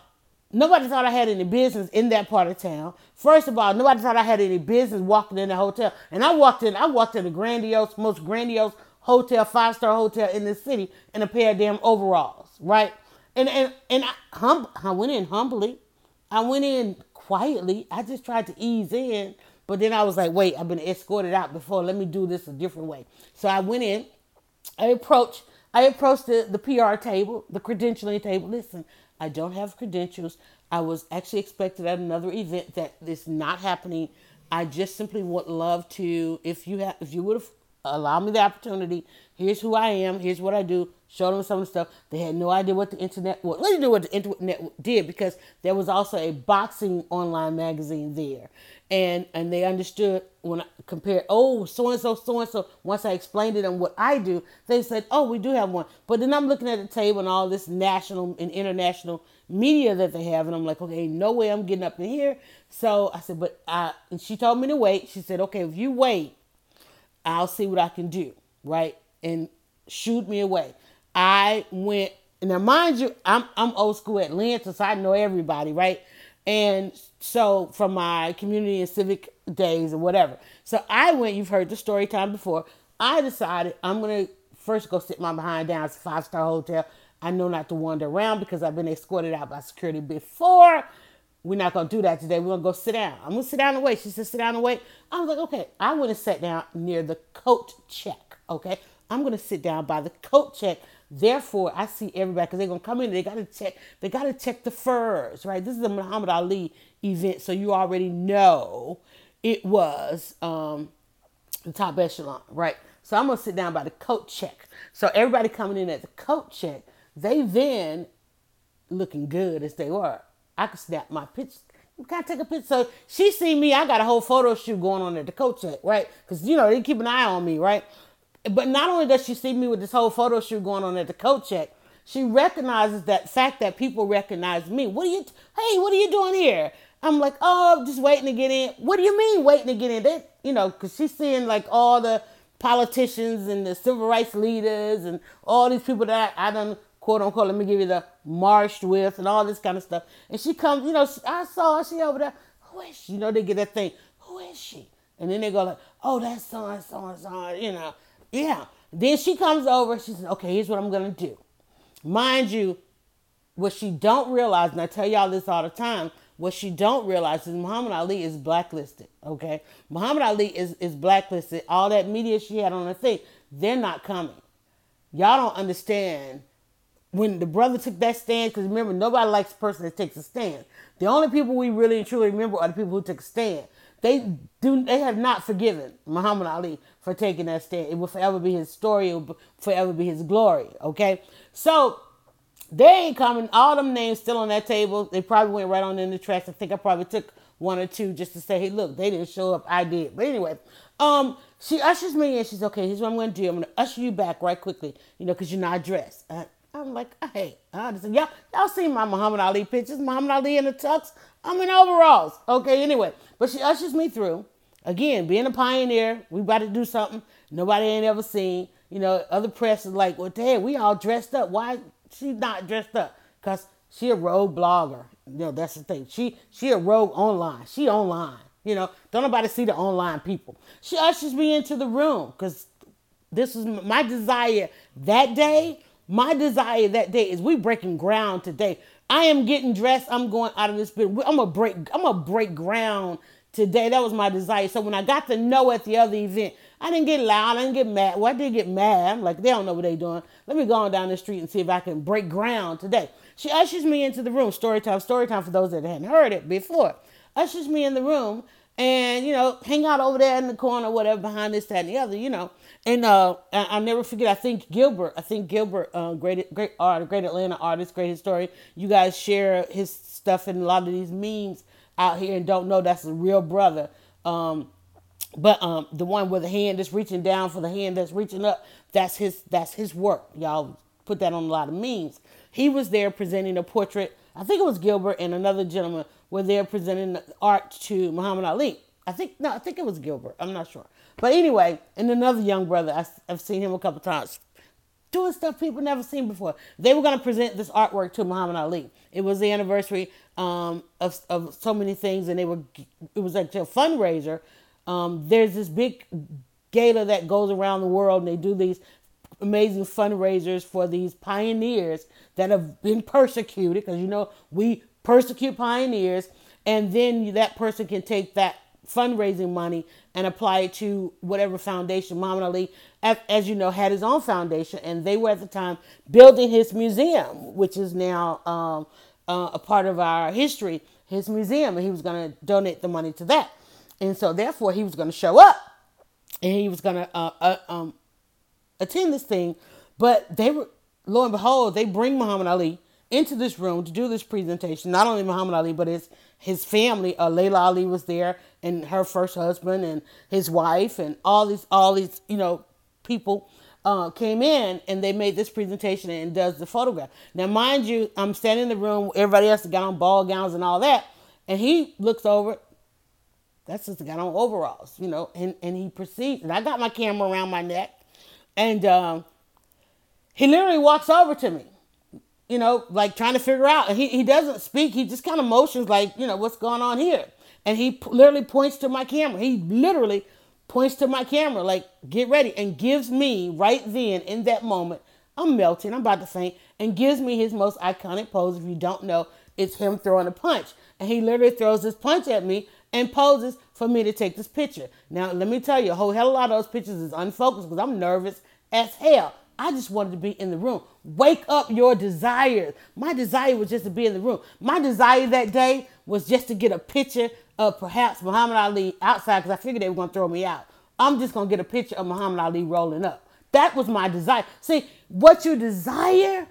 S2: Nobody thought I had any business in that part of town. First of all, nobody thought I had any business walking in the hotel. And I walked in, I walked in the grandiose, most grandiose hotel, five star hotel in the city in a pair of damn overalls, right? And and and I, hum, I went in humbly. I went in quietly. I just tried to ease in, but then I was like, wait, I've been escorted out before. Let me do this a different way. So I went in. I approached. I approached the, the PR table, the credentialing table. Listen, I don't have credentials. I was actually expected at another event that is not happening. I just simply would love to, if you have, if you would have allowed me the opportunity. Here's who I am. Here's what I do. Show them some of the stuff. They had no idea what the internet. Well, me know what the internet did because there was also a boxing online magazine there, and and they understood when I compared, oh, so and so, so and so. Once I explained to them what I do, they said, oh, we do have one. But then I'm looking at the table and all this national and international media that they have, and I'm like, okay, no way I'm getting up in here. So I said, but I, and she told me to wait. She said, okay, if you wait, I'll see what I can do, right? And shoot me away. I went, and now mind you, I'm I'm old school at Atlanta, so I know everybody, right? And so from my community and civic days or whatever. So I went, you've heard the story time before. I decided I'm gonna first go sit my behind down at a five star hotel. I know not to wander around because I've been escorted out by security before. We're not gonna do that today. We're gonna go sit down. I'm gonna sit down and wait. She said, sit down and wait. I was like, okay. I went and sat down near the coat check. Okay. I'm gonna sit down by the coat check Therefore, I see everybody because they're gonna come in. They gotta check. They gotta check the furs, right? This is a Muhammad Ali event, so you already know it was um, the top echelon, right? So I'm gonna sit down by the coat check. So everybody coming in at the coat check, they then looking good as they were. I could snap my pitch can I take a picture? So she see me. I got a whole photo shoot going on at the coat check, right? Because you know they keep an eye on me, right? But not only does she see me with this whole photo shoot going on at the coach check, she recognizes that fact that people recognize me. What are you? Hey, what are you doing here? I'm like, oh, just waiting to get in. What do you mean waiting to get in? They, you know, because she's seeing like all the politicians and the civil rights leaders and all these people that I, I done quote unquote, let me give you the marched with and all this kind of stuff. And she comes, you know, I saw her, she over there. Who is she? You know, they get that thing. Who is she? And then they go like, oh, that's so and so and so, you know. Yeah. Then she comes over. She says, okay, here's what I'm going to do. Mind you, what she don't realize, and I tell y'all this all the time, what she don't realize is Muhammad Ali is blacklisted. Okay, Muhammad Ali is is blacklisted. All that media she had on her thing, they're not coming. Y'all don't understand when the brother took that stand, because remember, nobody likes a person that takes a stand. The only people we really and truly remember are the people who took a stand. They do. They have not forgiven Muhammad Ali for taking that stand. It will forever be his story. It will forever be his glory. Okay, so they ain't coming. All them names still on that table. They probably went right on in the trash. I think I probably took one or two just to say, hey, look, they didn't show up. I did. But anyway, um, she ushers me in. She's okay. Here's what I'm going to do. I'm going to usher you back right quickly. You know, because you're not dressed. Uh, I'm like, hey, I understand. Y'all, y'all seen my Muhammad Ali pictures? Muhammad Ali in the tux. I'm in overalls. Okay, anyway. But she ushers me through. Again, being a pioneer, we about to do something nobody ain't ever seen. You know, other press is like, well, damn, we all dressed up. Why she not dressed up? Because she a rogue blogger. You know, that's the thing. She she a rogue online. She online. You know, don't nobody see the online people. She ushers me into the room because this is my desire that day my desire that day is we breaking ground today. I am getting dressed. I'm going out of this bit. I'm gonna break. I'm gonna break ground today. That was my desire. So when I got to know at the other event, I didn't get loud. I didn't get mad. Well, I did get mad. I'm like, they don't know what they're doing. Let me go on down the street and see if I can break ground today. She ushers me into the room. Story time. Story time for those that hadn't heard it before. Ushers me in the room and you know hang out over there in the corner, whatever, behind this, that, and the other. You know. And uh, I, never forget. I think Gilbert. I think Gilbert, uh, great, great art, great Atlanta artist, great historian. You guys share his stuff in a lot of these memes out here, and don't know that's a real brother. Um, but um, the one with the hand that's reaching down for the hand that's reaching up, that's his. That's his work. Y'all put that on a lot of memes. He was there presenting a portrait. I think it was Gilbert and another gentleman were there presenting the art to Muhammad Ali. I think no, I think it was Gilbert. I'm not sure. But anyway, and another young brother, I, have seen him a couple times doing stuff people never seen before. They were going to present this artwork to Muhammad Ali. It was the anniversary um, of, of so many things, and they were it was like a fundraiser. Um, there's this big gala that goes around the world, and they do these amazing fundraisers for these pioneers that have been persecuted, because you know we persecute pioneers, and then that person can take that fundraising money and apply it to whatever foundation. Muhammad Ali, as, you know, had his own foundation, and they were at the time building his museum, which is now um, uh, a part of our history, his museum, and he was going to donate the money to that. And so, therefore, he was going to show up and he was going to uh, uh, um, attend this thing. But they were, lo and behold, they bring Muhammad Ali into this room to do this presentation. Not only Muhammad Ali, but his his family. Uh, Laila Ali was there, and her first husband, and his wife, and all these all these you know people uh, came in, and they made this presentation and does the photograph. Now, mind you, I'm standing in the room. Everybody else got on ball gowns and all that, and he looks over. That's just got on overalls, you know, and and he proceeds. And I got my camera around my neck, and um, he literally walks over to me you know, like trying to figure out. And he, he doesn't speak. He just kind of motions like, you know, what's going on here? And he literally points to my camera. He literally points to my camera, like, get ready, and gives me right then in that moment, I'm melting, I'm about to faint, and gives me his most iconic pose. If you don't know, it's him throwing a punch. And he literally throws this punch at me and poses for me to take this picture. Now, let me tell you, a whole hell of a lot of those pictures is unfocused because I'm nervous as hell. I just wanted to be in the room. Wake up your desires. My desire was just to be in the room. My desire that day was just to get a picture of perhaps Muhammad Ali outside because I figured they were going to throw me out. I'm just going to get a picture of Muhammad Ali rolling up. That was my desire. See, what you desire,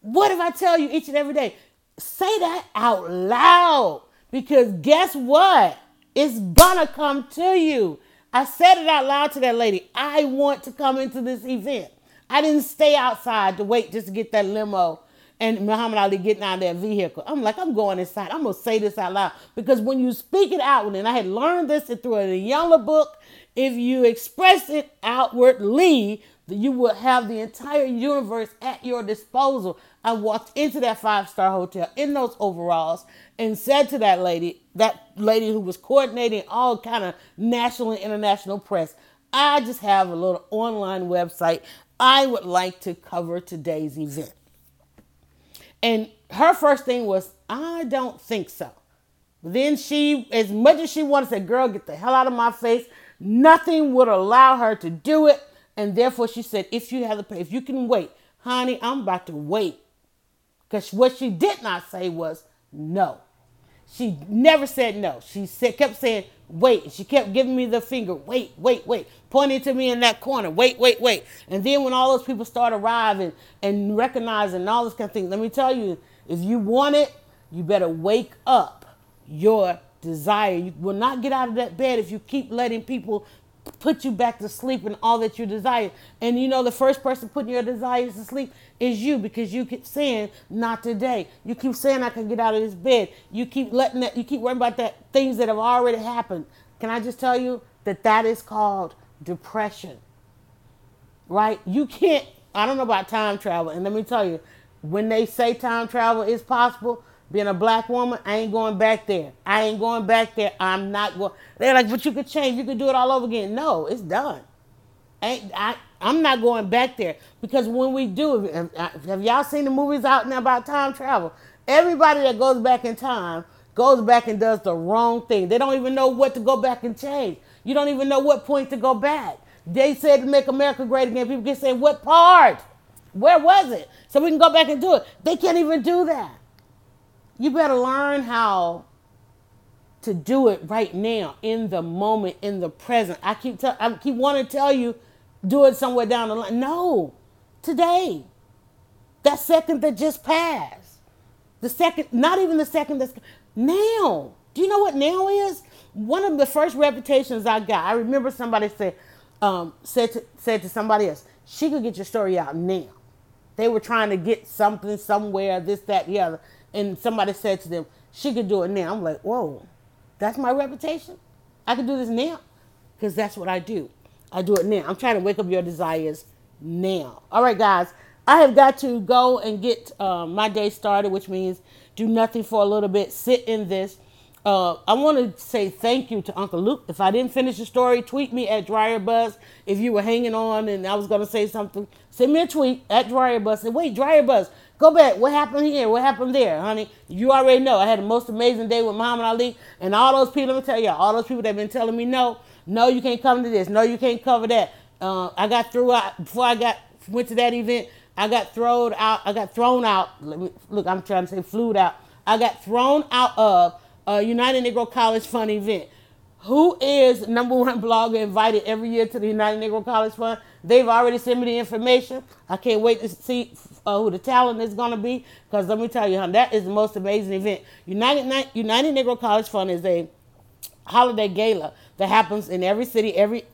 S2: what if I tell you each and every day? Say that out loud. Because guess what? It's gonna come to you. I said it out loud to that lady. I want to come into this event. I didn't stay outside to wait just to get that limo and Muhammad Ali getting out of that vehicle. I'm like, I'm going inside. I'm gonna say this out loud because when you speak it outward, and I had learned this through a younger book, if you express it outwardly, you will have the entire universe at your disposal. I walked into that five star hotel in those overalls and said to that lady, that lady who was coordinating all kind of national and international press, I just have a little online website. I would like to cover today's event. And her first thing was, I don't think so. Then she, as much as she wanted to say, girl, get the hell out of my face, nothing would allow her to do it. And therefore she said, if you have to pay, if you can wait, honey, I'm about to wait. Because what she did not say was no. She never said no. She said, kept saying, wait. She kept giving me the finger, wait, wait, wait, pointing to me in that corner, wait, wait, wait. And then when all those people start arriving and recognizing all this kind of thing, let me tell you, if you want it, you better wake up your desire. You will not get out of that bed if you keep letting people put you back to sleep and all that you desire. And you know, the first person putting your desires to sleep is you because you keep saying, not today. You keep saying, I can get out of this bed. You keep letting that, you keep worrying about that things that have already happened. Can I just tell you that that is called depression? Right? You can't, I don't know about time travel. And let me tell you, when they say time travel is possible, being a black woman, I ain't going back there. I ain't going back there. I'm not going. They're like, but you could change. You could do it all over again. No, it's done. Ain't I? I'm not going back there because when we do, have y'all seen the movies out now about time travel? Everybody that goes back in time goes back and does the wrong thing. They don't even know what to go back and change. You don't even know what point to go back. They said to make America great again. People can say, what part? Where was it? So we can go back and do it. They can't even do that you better learn how to do it right now, in the moment, in the present. I keep tell, I keep wanting to tell you, do it somewhere down the line. No, today. That second that just passed. The second, not even the second that's now. Do you know what now is? One of the first reputations I got. I remember somebody said, um, said to, said to somebody else, she could get your story out now. They were trying to get something somewhere, this, that, the other and somebody said to them, she could do it now. I'm like, whoa, that's my reputation? I can do this now? Because that's what I do. I do it now. I'm trying to wake up your desires now. All right, guys, I have got to go and get uh, my day started, which means do nothing for a little bit, sit in this. Uh, I want to say thank you to Uncle Luke. If I didn't finish the story, tweet me at Dryer Buzz. If you were hanging on and I was going to say something, send me a tweet at Dryer Buzz. Say, wait, Dryer Buzz, Go back. What happened here? What happened there, honey? You already know. I had the most amazing day with Muhammad Ali, and all those people. Let me tell you, all those people that have been telling me no, no, you can't come to this. No, you can't cover that. Uh, I got through out before I got went to that event. I got thrown out. I got thrown out. Me look. I'm trying to say flued out. I got thrown out of a United Negro College Fund event. Who is number one (laughs) blogger invited every year to the United Negro College Fund? They've already sent me the information. I can't wait to see uh, who the talent is going to be because let me tell you, honey, that is the most amazing event. United United Negro College Fund is a holiday gala that happens in every city, every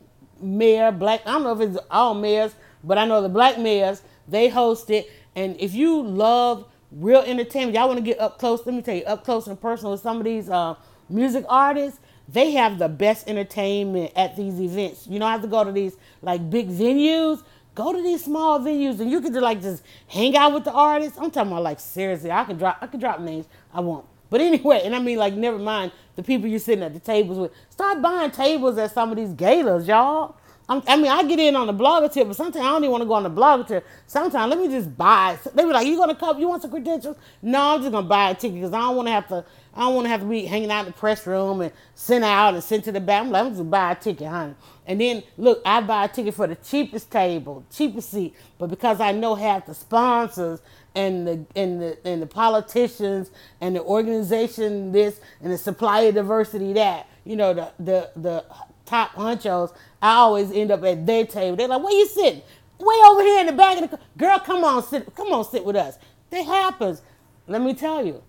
S2: mayor, black. I don't know if it's all mayors, but I know the black mayors they host it. And if you love real entertainment, y'all want to get up close. Let me tell you, up close and personal with some of these uh, music artists they have the best entertainment at these events. You don't have to go to these like big venues. Go to these small venues and you can just like just hang out with the artists. I'm talking about like seriously, I can drop I can drop names. I won't. But anyway, and I mean like never mind the people you're sitting at the tables with. Start buying tables at some of these galas, y'all. I'm, i mean, I get in on the blogger tip, but sometimes I don't even want to go on the blogger tip. Sometimes let me just buy. They be like, "You gonna come? You want some credentials?" No, I'm just gonna buy a ticket because I don't want to have to I don't want to have to be hanging out in the press room and sent out and sent to the back. I'm like, I'm just buy a ticket, honey. And then look, I buy a ticket for the cheapest table, cheapest seat, but because I know half the sponsors and the and the and the politicians and the organization this and the supplier diversity that, you know, the the the top honchos, I always end up at their table. They're like, where you sitting? Way over here in the back of the girl, come on, sit come on, sit with us. That happens. Let me tell you,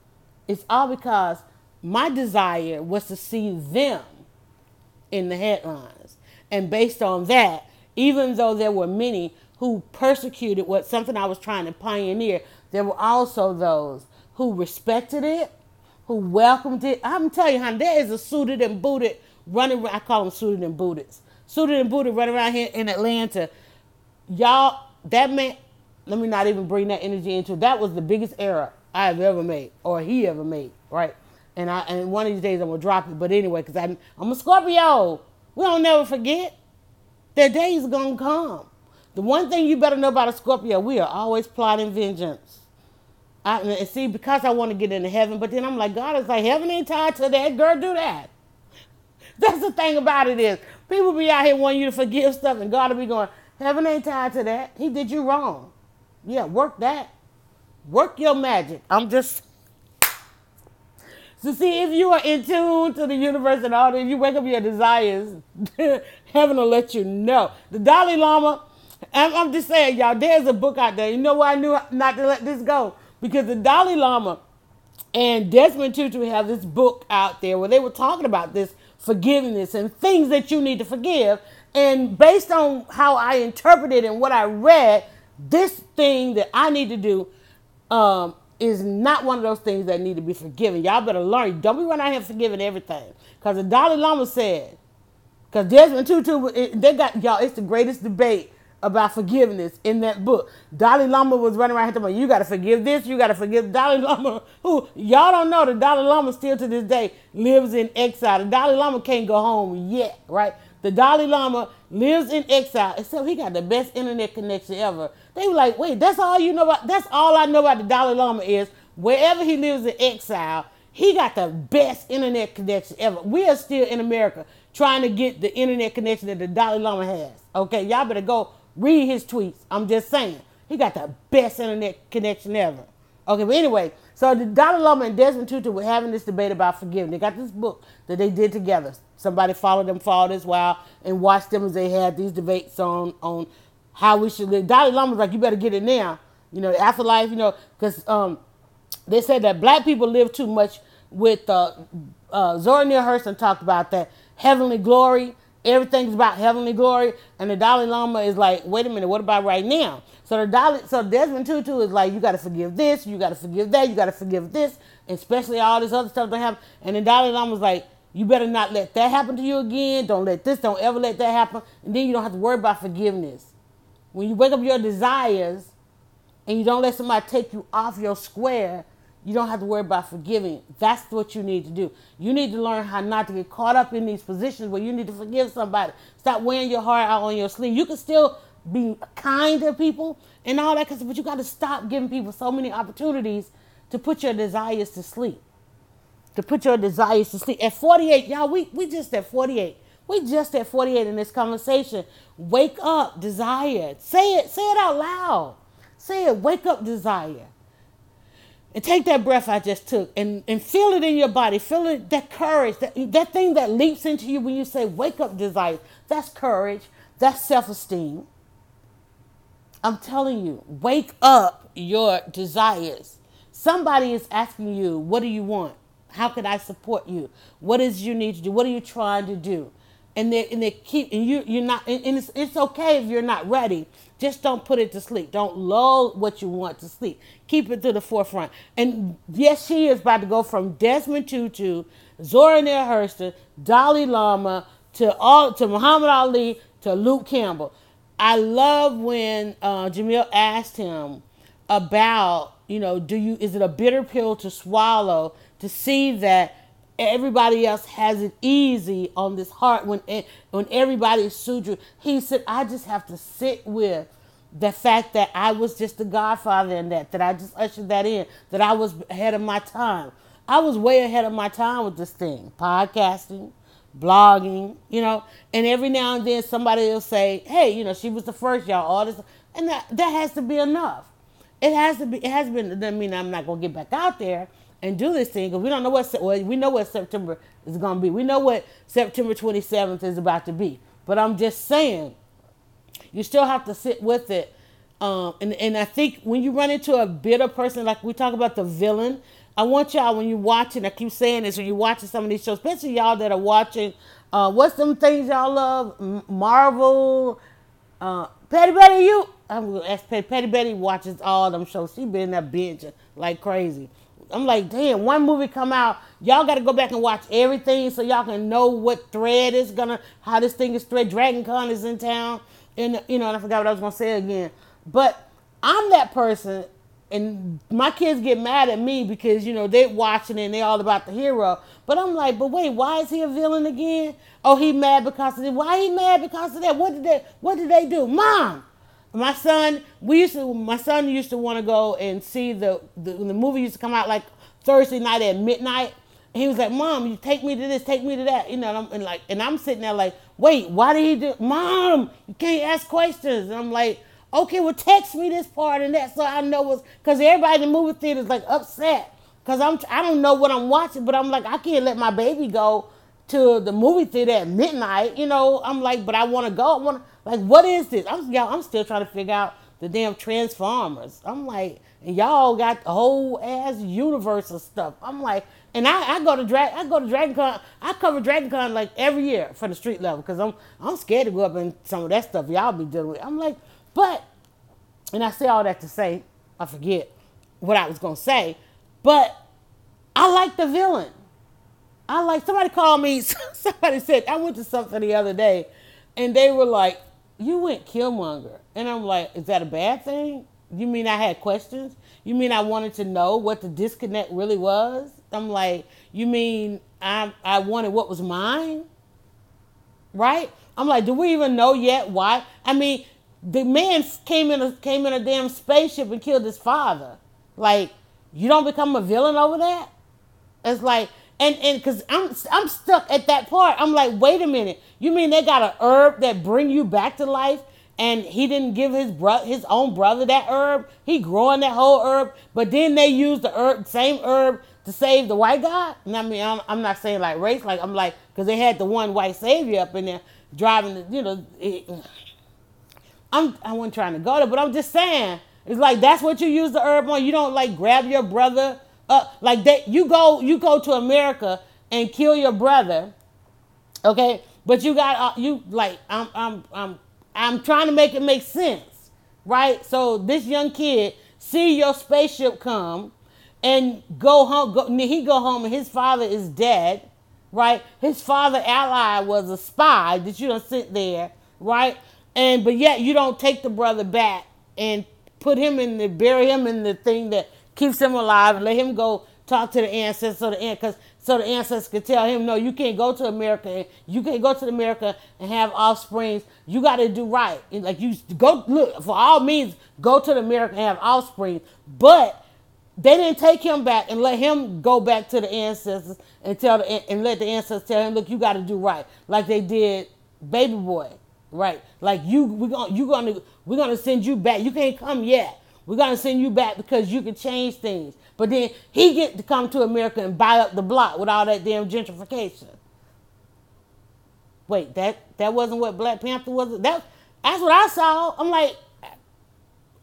S2: it's all because my desire was to see them in the headlines. And based on that, even though there were many who persecuted what something I was trying to pioneer, there were also those who respected it, who welcomed it. I'm telling you, honey, there is a suited and booted running. I call them suited and booted, suited and booted running around here in Atlanta. Y'all, that meant. Let me not even bring that energy into it. That was the biggest error I have ever made, or he ever made, right? And I and one of these days I'm gonna drop it. But anyway, because I'm I'm a Scorpio. We don't never forget. That day is gonna come. The one thing you better know about a Scorpio, we are always plotting vengeance. I, and see, because I want to get into heaven, but then I'm like, God is like, heaven ain't tied to that. Girl, do that. (laughs) That's the thing about it is, people be out here wanting you to forgive stuff, and God will be going, heaven ain't tied to that. He did you wrong. Yeah, work that. Work your magic. I'm just. So see, if you are in tune to the universe and all that, if you wake up your desires, (laughs) heaven will let you know. The Dalai Lama, I'm, I'm just saying, y'all, there's a book out there. You know why I knew not to let this go? Because the Dalai Lama and Desmond Tutu have this book out there where they were talking about this forgiveness and things that you need to forgive. And based on how I interpreted and what I read, this thing that I need to do um, is not one of those things that need to be forgiven. Y'all better learn. Don't be running out here forgiving everything. Because the Dalai Lama said, because Desmond Tutu, they got, y'all, it's the greatest debate about forgiveness in that book. Dalai Lama was running around here talking you got to forgive this, you got to forgive (laughs) Dalai Lama, who, y'all don't know, the Dalai Lama still to this day lives in exile. The Dalai Lama can't go home yet, right? The Dalai Lama lives in exile, except he got the best internet connection ever. They were like, wait, that's all you know about, that's all I know about the Dalai Lama is wherever he lives in exile, he got the best internet connection ever. We are still in America trying to get the internet connection that the Dalai Lama has. Okay, y'all better go read his tweets. I'm just saying. He got the best internet connection ever. Okay, but anyway, so the Dalai Lama and Desmond Tutu were having this debate about forgiveness. They got this book that they did together. Somebody followed them for all this while and watched them as they had these debates on on how we should live. Dalai Lama was like, you better get it now. You know, the afterlife, you know, because um, they said that black people live too much with uh, uh, Zora Neale Hurston talked about that heavenly glory. Everything's about heavenly glory, and the Dalai Lama is like, wait a minute, what about right now? So the Dalai, so Desmond Tutu is like, you got to forgive this, you got to forgive that, you got to forgive this, especially all this other stuff that happened. And the Dalai Lama was like, you better not let that happen to you again. Don't let this, don't ever let that happen. And then you don't have to worry about forgiveness. When you wake up your desires and you don't let somebody take you off your square, you don't have to worry about forgiving. That's what you need to do. You need to learn how not to get caught up in these positions where you need to forgive somebody. Stop wearing your heart out on your sleeve. You can still be kind to people and all that, but you got to stop giving people so many opportunities to put your desires to sleep. To put your desires to sleep. At 48, y'all, we, we just at 48. We just at 48 in this conversation. Wake up, desire. Say it, say it out loud. Say it, wake up, desire. And take that breath I just took and, and feel it in your body. Feel it, that courage, that, that thing that leaps into you when you say, wake up, desire. That's courage. That's self esteem. I'm telling you, wake up your desires. Somebody is asking you, what do you want? How can I support you? What is you need to do? What are you trying to do? And they and they keep and you you're not and it's it's okay if you're not ready. Just don't put it to sleep. Don't lull what you want to sleep. Keep it to the forefront. And yes, she is about to go from Desmond Tutu, Zora Neale Hurston, Dalai Lama to all to Muhammad Ali to Luke Campbell. I love when uh, Jamil asked him about you know do you is it a bitter pill to swallow to see that everybody else has it easy on this heart when eh, when everybody's sued you. He said, I just have to sit with the fact that I was just the godfather in that, that I just ushered that in, that I was ahead of my time. I was way ahead of my time with this thing, podcasting, blogging, you know, and every now and then somebody will say, hey, you know, she was the first, y'all, all this, and that, that has to be enough. It has to be, it has been, doesn't mean I'm not to get back out there, and do this thing because we don't know what well, we know what September is going to be. We know what September 27th is about to be. But I'm just saying, you still have to sit with it Um, and, and I think when you run into a bitter person, like we talk about the villain, I want y'all when you're watching, I keep saying this, when you're watching some of these shows, especially y'all that are watching, uh, what's them things y'all love? Marvel, uh, Patty Betty, you, I'm gonna ask Patty, Patty Betty watches all them shows. She been that binge like crazy. I'm like, damn, one movie come out, y'all got to go back and watch everything so y'all can know what thread is gonna, how this thing is thread. Dragon Con is in town, and you know, and I forgot what I was gonna say again. But I'm that person, and my kids get mad at me because you know they watching and they all about the hero. But I'm like, but wait, why is he a villain again? Oh, he mad because of it. Why he mad because of that? What did they What did they do, Mom? My son, we used to. My son used to want to go and see the the, the movie used to come out like Thursday night at midnight. He was like, "Mom, you take me to this, take me to that," you know. And, I'm, and like, and I'm sitting there like, "Wait, why did he do?" Mom, you can't ask questions. And I'm like, "Okay, well, text me this part and that so I know what's." Because everybody in the movie theater is like upset because I'm I don't know what I'm watching, but I'm like, I can't let my baby go to the movie theater at midnight. You know, I'm like, but I want to go. I want like, what is this? I'm y'all. I'm still trying to figure out the damn Transformers. I'm like, and y'all got the whole ass universe of stuff. I'm like, and I, I go to drag, I go to Dragon Con. I cover Dragon Con like every year for the street level because I'm I'm scared to go up in some of that stuff y'all be dealing with. I'm like, but, and I say all that to say, I forget what I was gonna say, but I like the villain. I like somebody called me. (laughs) Somebody said I went to something the other day, and they were like, "You went Killmonger," and I'm like, "Is that a bad thing? You mean I had questions? You mean I wanted to know what the disconnect really was?" I'm like, "You mean I I wanted what was mine?" Right? I'm like, "Do we even know yet why?" I mean, the man came in a came in a damn spaceship and killed his father. Like, you don't become a villain over that? It's like and and because I'm I'm stuck at that part. I'm like, wait a minute. You mean they got an herb that bring you back to life? And he didn't give his bro- his own brother that herb. He growing that whole herb, but then they use the herb, same herb to save the white guy. And I mean, I'm, I'm not saying like race, like I'm like because they had the one white savior up in there driving. The, you know, it, I'm I wasn't trying to go there, but I'm just saying it's like that's what you use the herb on. You don't like grab your brother uh, like that you go you go to America and kill your brother, okay? But you got uh, you like I'm I'm I'm I'm trying to make it make sense, right? So this young kid see your spaceship come and go home. Go, he go home and his father is dead, right? His father ally was a spy that you don't sit there, right? And but yet you don't take the brother back and put him in the bury him in the thing that keeps him alive and let him go talk to the ancestors so the because so the ancestors can tell him no you can't go to america. You can't go to america and have offsprings. You got to do right. And like you go look for all means go to the america and have offspring but they didn't take him back and let him go back to the ancestors and tell the, and let the ancestors tell him look you got to do right like they did baby boy right? Like you we're gonna you gonna we're gonna send you back. You can't come yet we're gonna send you back because you can change things. But then he get to come to America and buy up the block with all that damn gentrification. Wait, that that wasn't what Black Panther was. That that's what I saw. I'm like,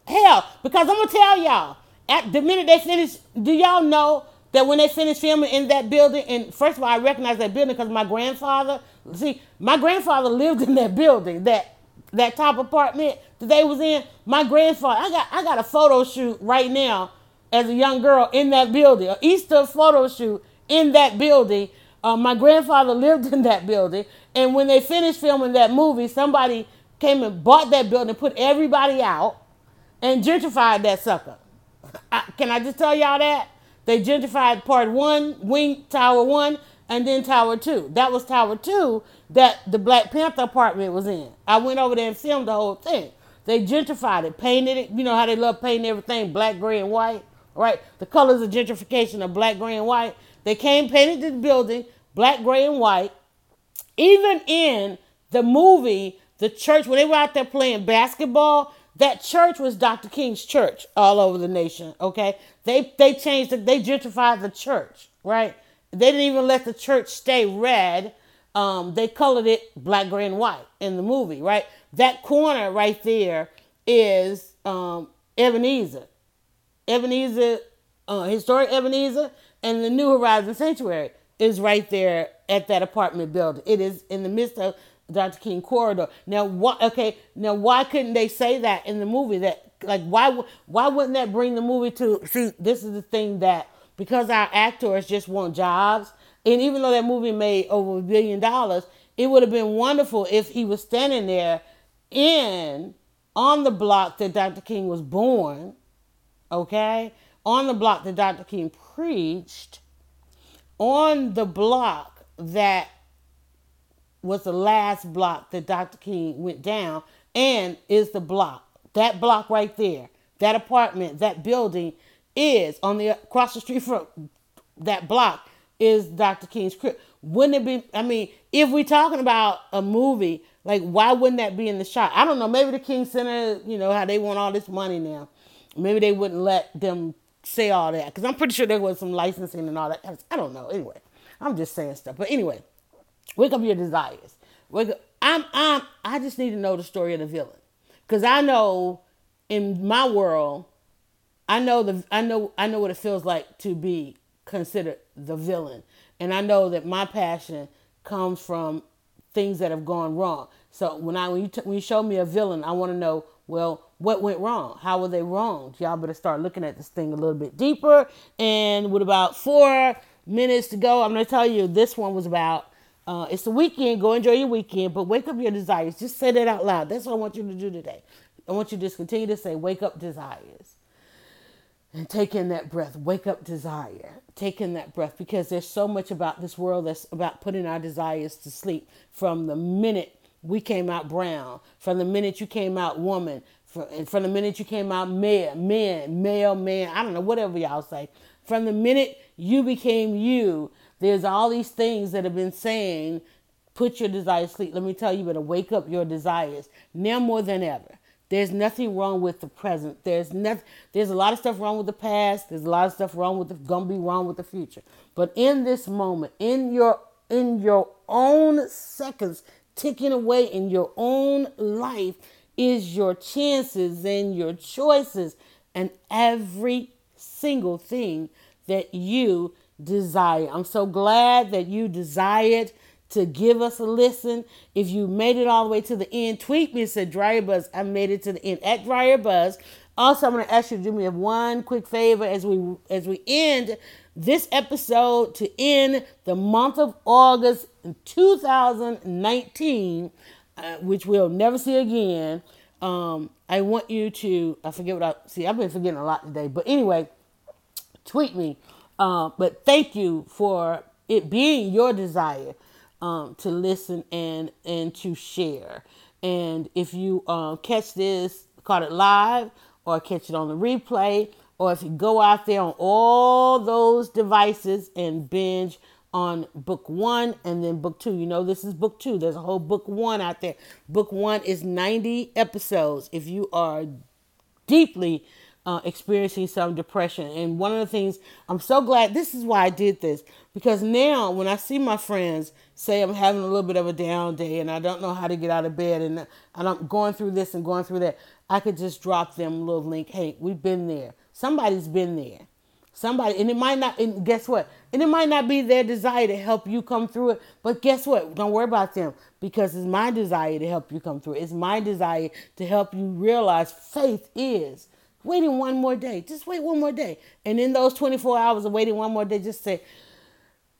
S2: hell, because I'm gonna tell y'all. At the minute they finish, do y'all know that when they finished filming in that building, and first of all, I recognize that building because my grandfather, see, my grandfather lived in that building, that that top apartment that they was in. My grandfather, I got I got a photo shoot right now as a young girl in that building, an Easter photo shoot in that building. Uh, my grandfather (laughs) lived in that building, and when they finished filming that movie, somebody came and bought that building, put everybody out, and gentrified that sucker. I, can I just tell y'all that they gentrified part one, wing tower one, and then Tower 2. That was Tower 2 that the Black Panther apartment was in. I went over there and filmed the whole thing. They gentrified it, painted it. You know how they love painting everything black, gray, and white, right? The colors of gentrification are black, gray, and white. They came, painted the building black, gray, and white. Even in the movie, the church, when they were out there playing basketball, that church was Dr. King's church all over the nation, okay? They they changed it, they gentrified the church, right? They didn't even let the church stay red. Um, they colored it black, gray, and white in the movie, right? That corner right there is um, Ebenezer. Ebenezer, uh, historic Ebenezer, and the New Horizon Sanctuary is right there at that apartment building. It is in the midst of Dr. King corridor. Now, what? Okay, now why couldn't they say that in the movie? That like why why wouldn't that bring the movie to see? This is the thing that because our actors just want jobs, and even though that movie made over a billion dollars, it would have been wonderful if he was standing there in on the block that Dr. King was born, okay, on the block that Dr. King preached, on the block that was the last block that Dr. King went down and is the block. That block right there, that apartment, that building is on the across the street from that block is Dr. King's crib. Wouldn't it be I mean, if we're talking about a movie, like why wouldn't that be in the shot? I don't know, maybe the King Center, you know, how they want all this money now. Maybe they wouldn't let them say all that because I'm pretty sure there was some licensing and all that. I don't know. Anyway, I'm just saying stuff. But anyway, Wake up your desires. Wake up. I'm I'm I just need to know the story of the villain. Cause I know in my world, I know the I know I know what it feels like to be considered the villain. And I know that my passion comes from things that have gone wrong. So when I when you t- when you show me a villain, I want to know well what went wrong. How were they wrong? Y'all better start looking at this thing a little bit deeper. And with about four minutes to go, I'm gonna tell you this one was about uh, it's the weekend. Go enjoy your weekend, but wake up your desires. Just say that out loud. That's what I want you to do today. I want you to just continue to say, wake up desires. And take in that breath. Wake up desire. Take in that breath because there's so much about this world that's about putting our desires to sleep from the minute we came out brown, from the minute you came out woman, from, from the minute you came out male, man, male, man, I don't know, whatever y'all say. From the minute you became you, there's all these things that have been saying, put your desires to sleep. Let me tell you better wake up your desires now more than ever. There's nothing wrong with the present. There's nothing. There's a lot of stuff wrong with the past. There's a lot of stuff wrong with the gonna be wrong with the future. But in this moment, in your in your own seconds ticking away in your own life, is your chances and your choices and every single thing that you desire. I'm so glad that you desired to give us a listen. If you made it all the way to the end, tweet me and said Dryer Buzz. I made it to the end at Dryer Buzz. Also, I'm going to ask you to do me one quick favor as we as we end this episode to end the month of August 2019, uh, which we'll never see again. Um, I want you to I forget what I see. I've been forgetting a lot today, but anyway, tweet me uh, but thank you for it being your desire um, to listen and and to share. And if you uh, catch this, caught it live, or catch it on the replay, or if you go out there on all those devices and binge on book one and then book two. You know, this is book two. There's a whole book one out there. Book one is 90 episodes. If you are deeply uh, experiencing some depression. And one of the things I'm so glad this is why I did this because now when I see my friends say I'm having a little bit of a down day and I don't know how to get out of bed and, and I'm going through this and going through that, I could just drop them a little link. Hey, we've been there. Somebody's been there. Somebody, and it might not, and guess what? And it might not be their desire to help you come through it, but guess what? Don't worry about them because it's my desire to help you come through it. It's my desire to help you realize faith is waiting one more day. Just wait one more day. And in those 24 hours of waiting one more day, just say,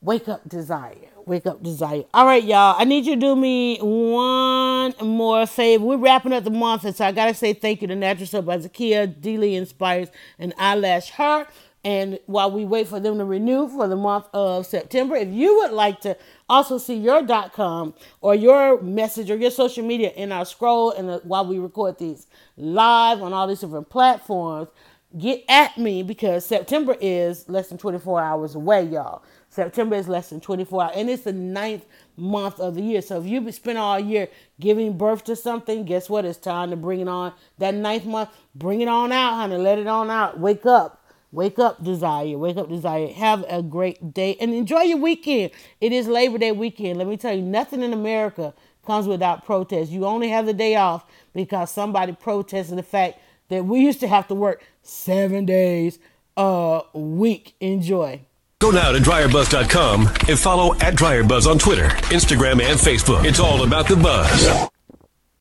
S2: wake up desire. Wake up desire. All right, y'all. I need you to do me one more favor. We're wrapping up the month, and so I gotta say thank you to Natural Soap by Zakia, Deely Inspires, and Eyelash Heart. And while we wait for them to renew for the month of September, if you would like to also see your dot .com or your message or your social media in our scroll and uh, while we record these live on all these different platforms, get at me because September is less than 24 hours away, y'all. September is less than 24 hours, and it's the ninth month of the year. So if you spend all year giving birth to something, guess what? It's time to bring it on. That ninth month, bring it on out, honey. Let it on out. Wake up. Wake up, desire. Wake up, desire. Have a great day and enjoy your weekend. It is Labor Day weekend. Let me tell you, nothing in America comes without protest. You only have the day off because somebody protested the fact that we used to have to work seven days a week. Enjoy.
S1: Go now to dryerbuzz.com and follow at dryerbuzz on Twitter, Instagram, and Facebook. It's all about the buzz.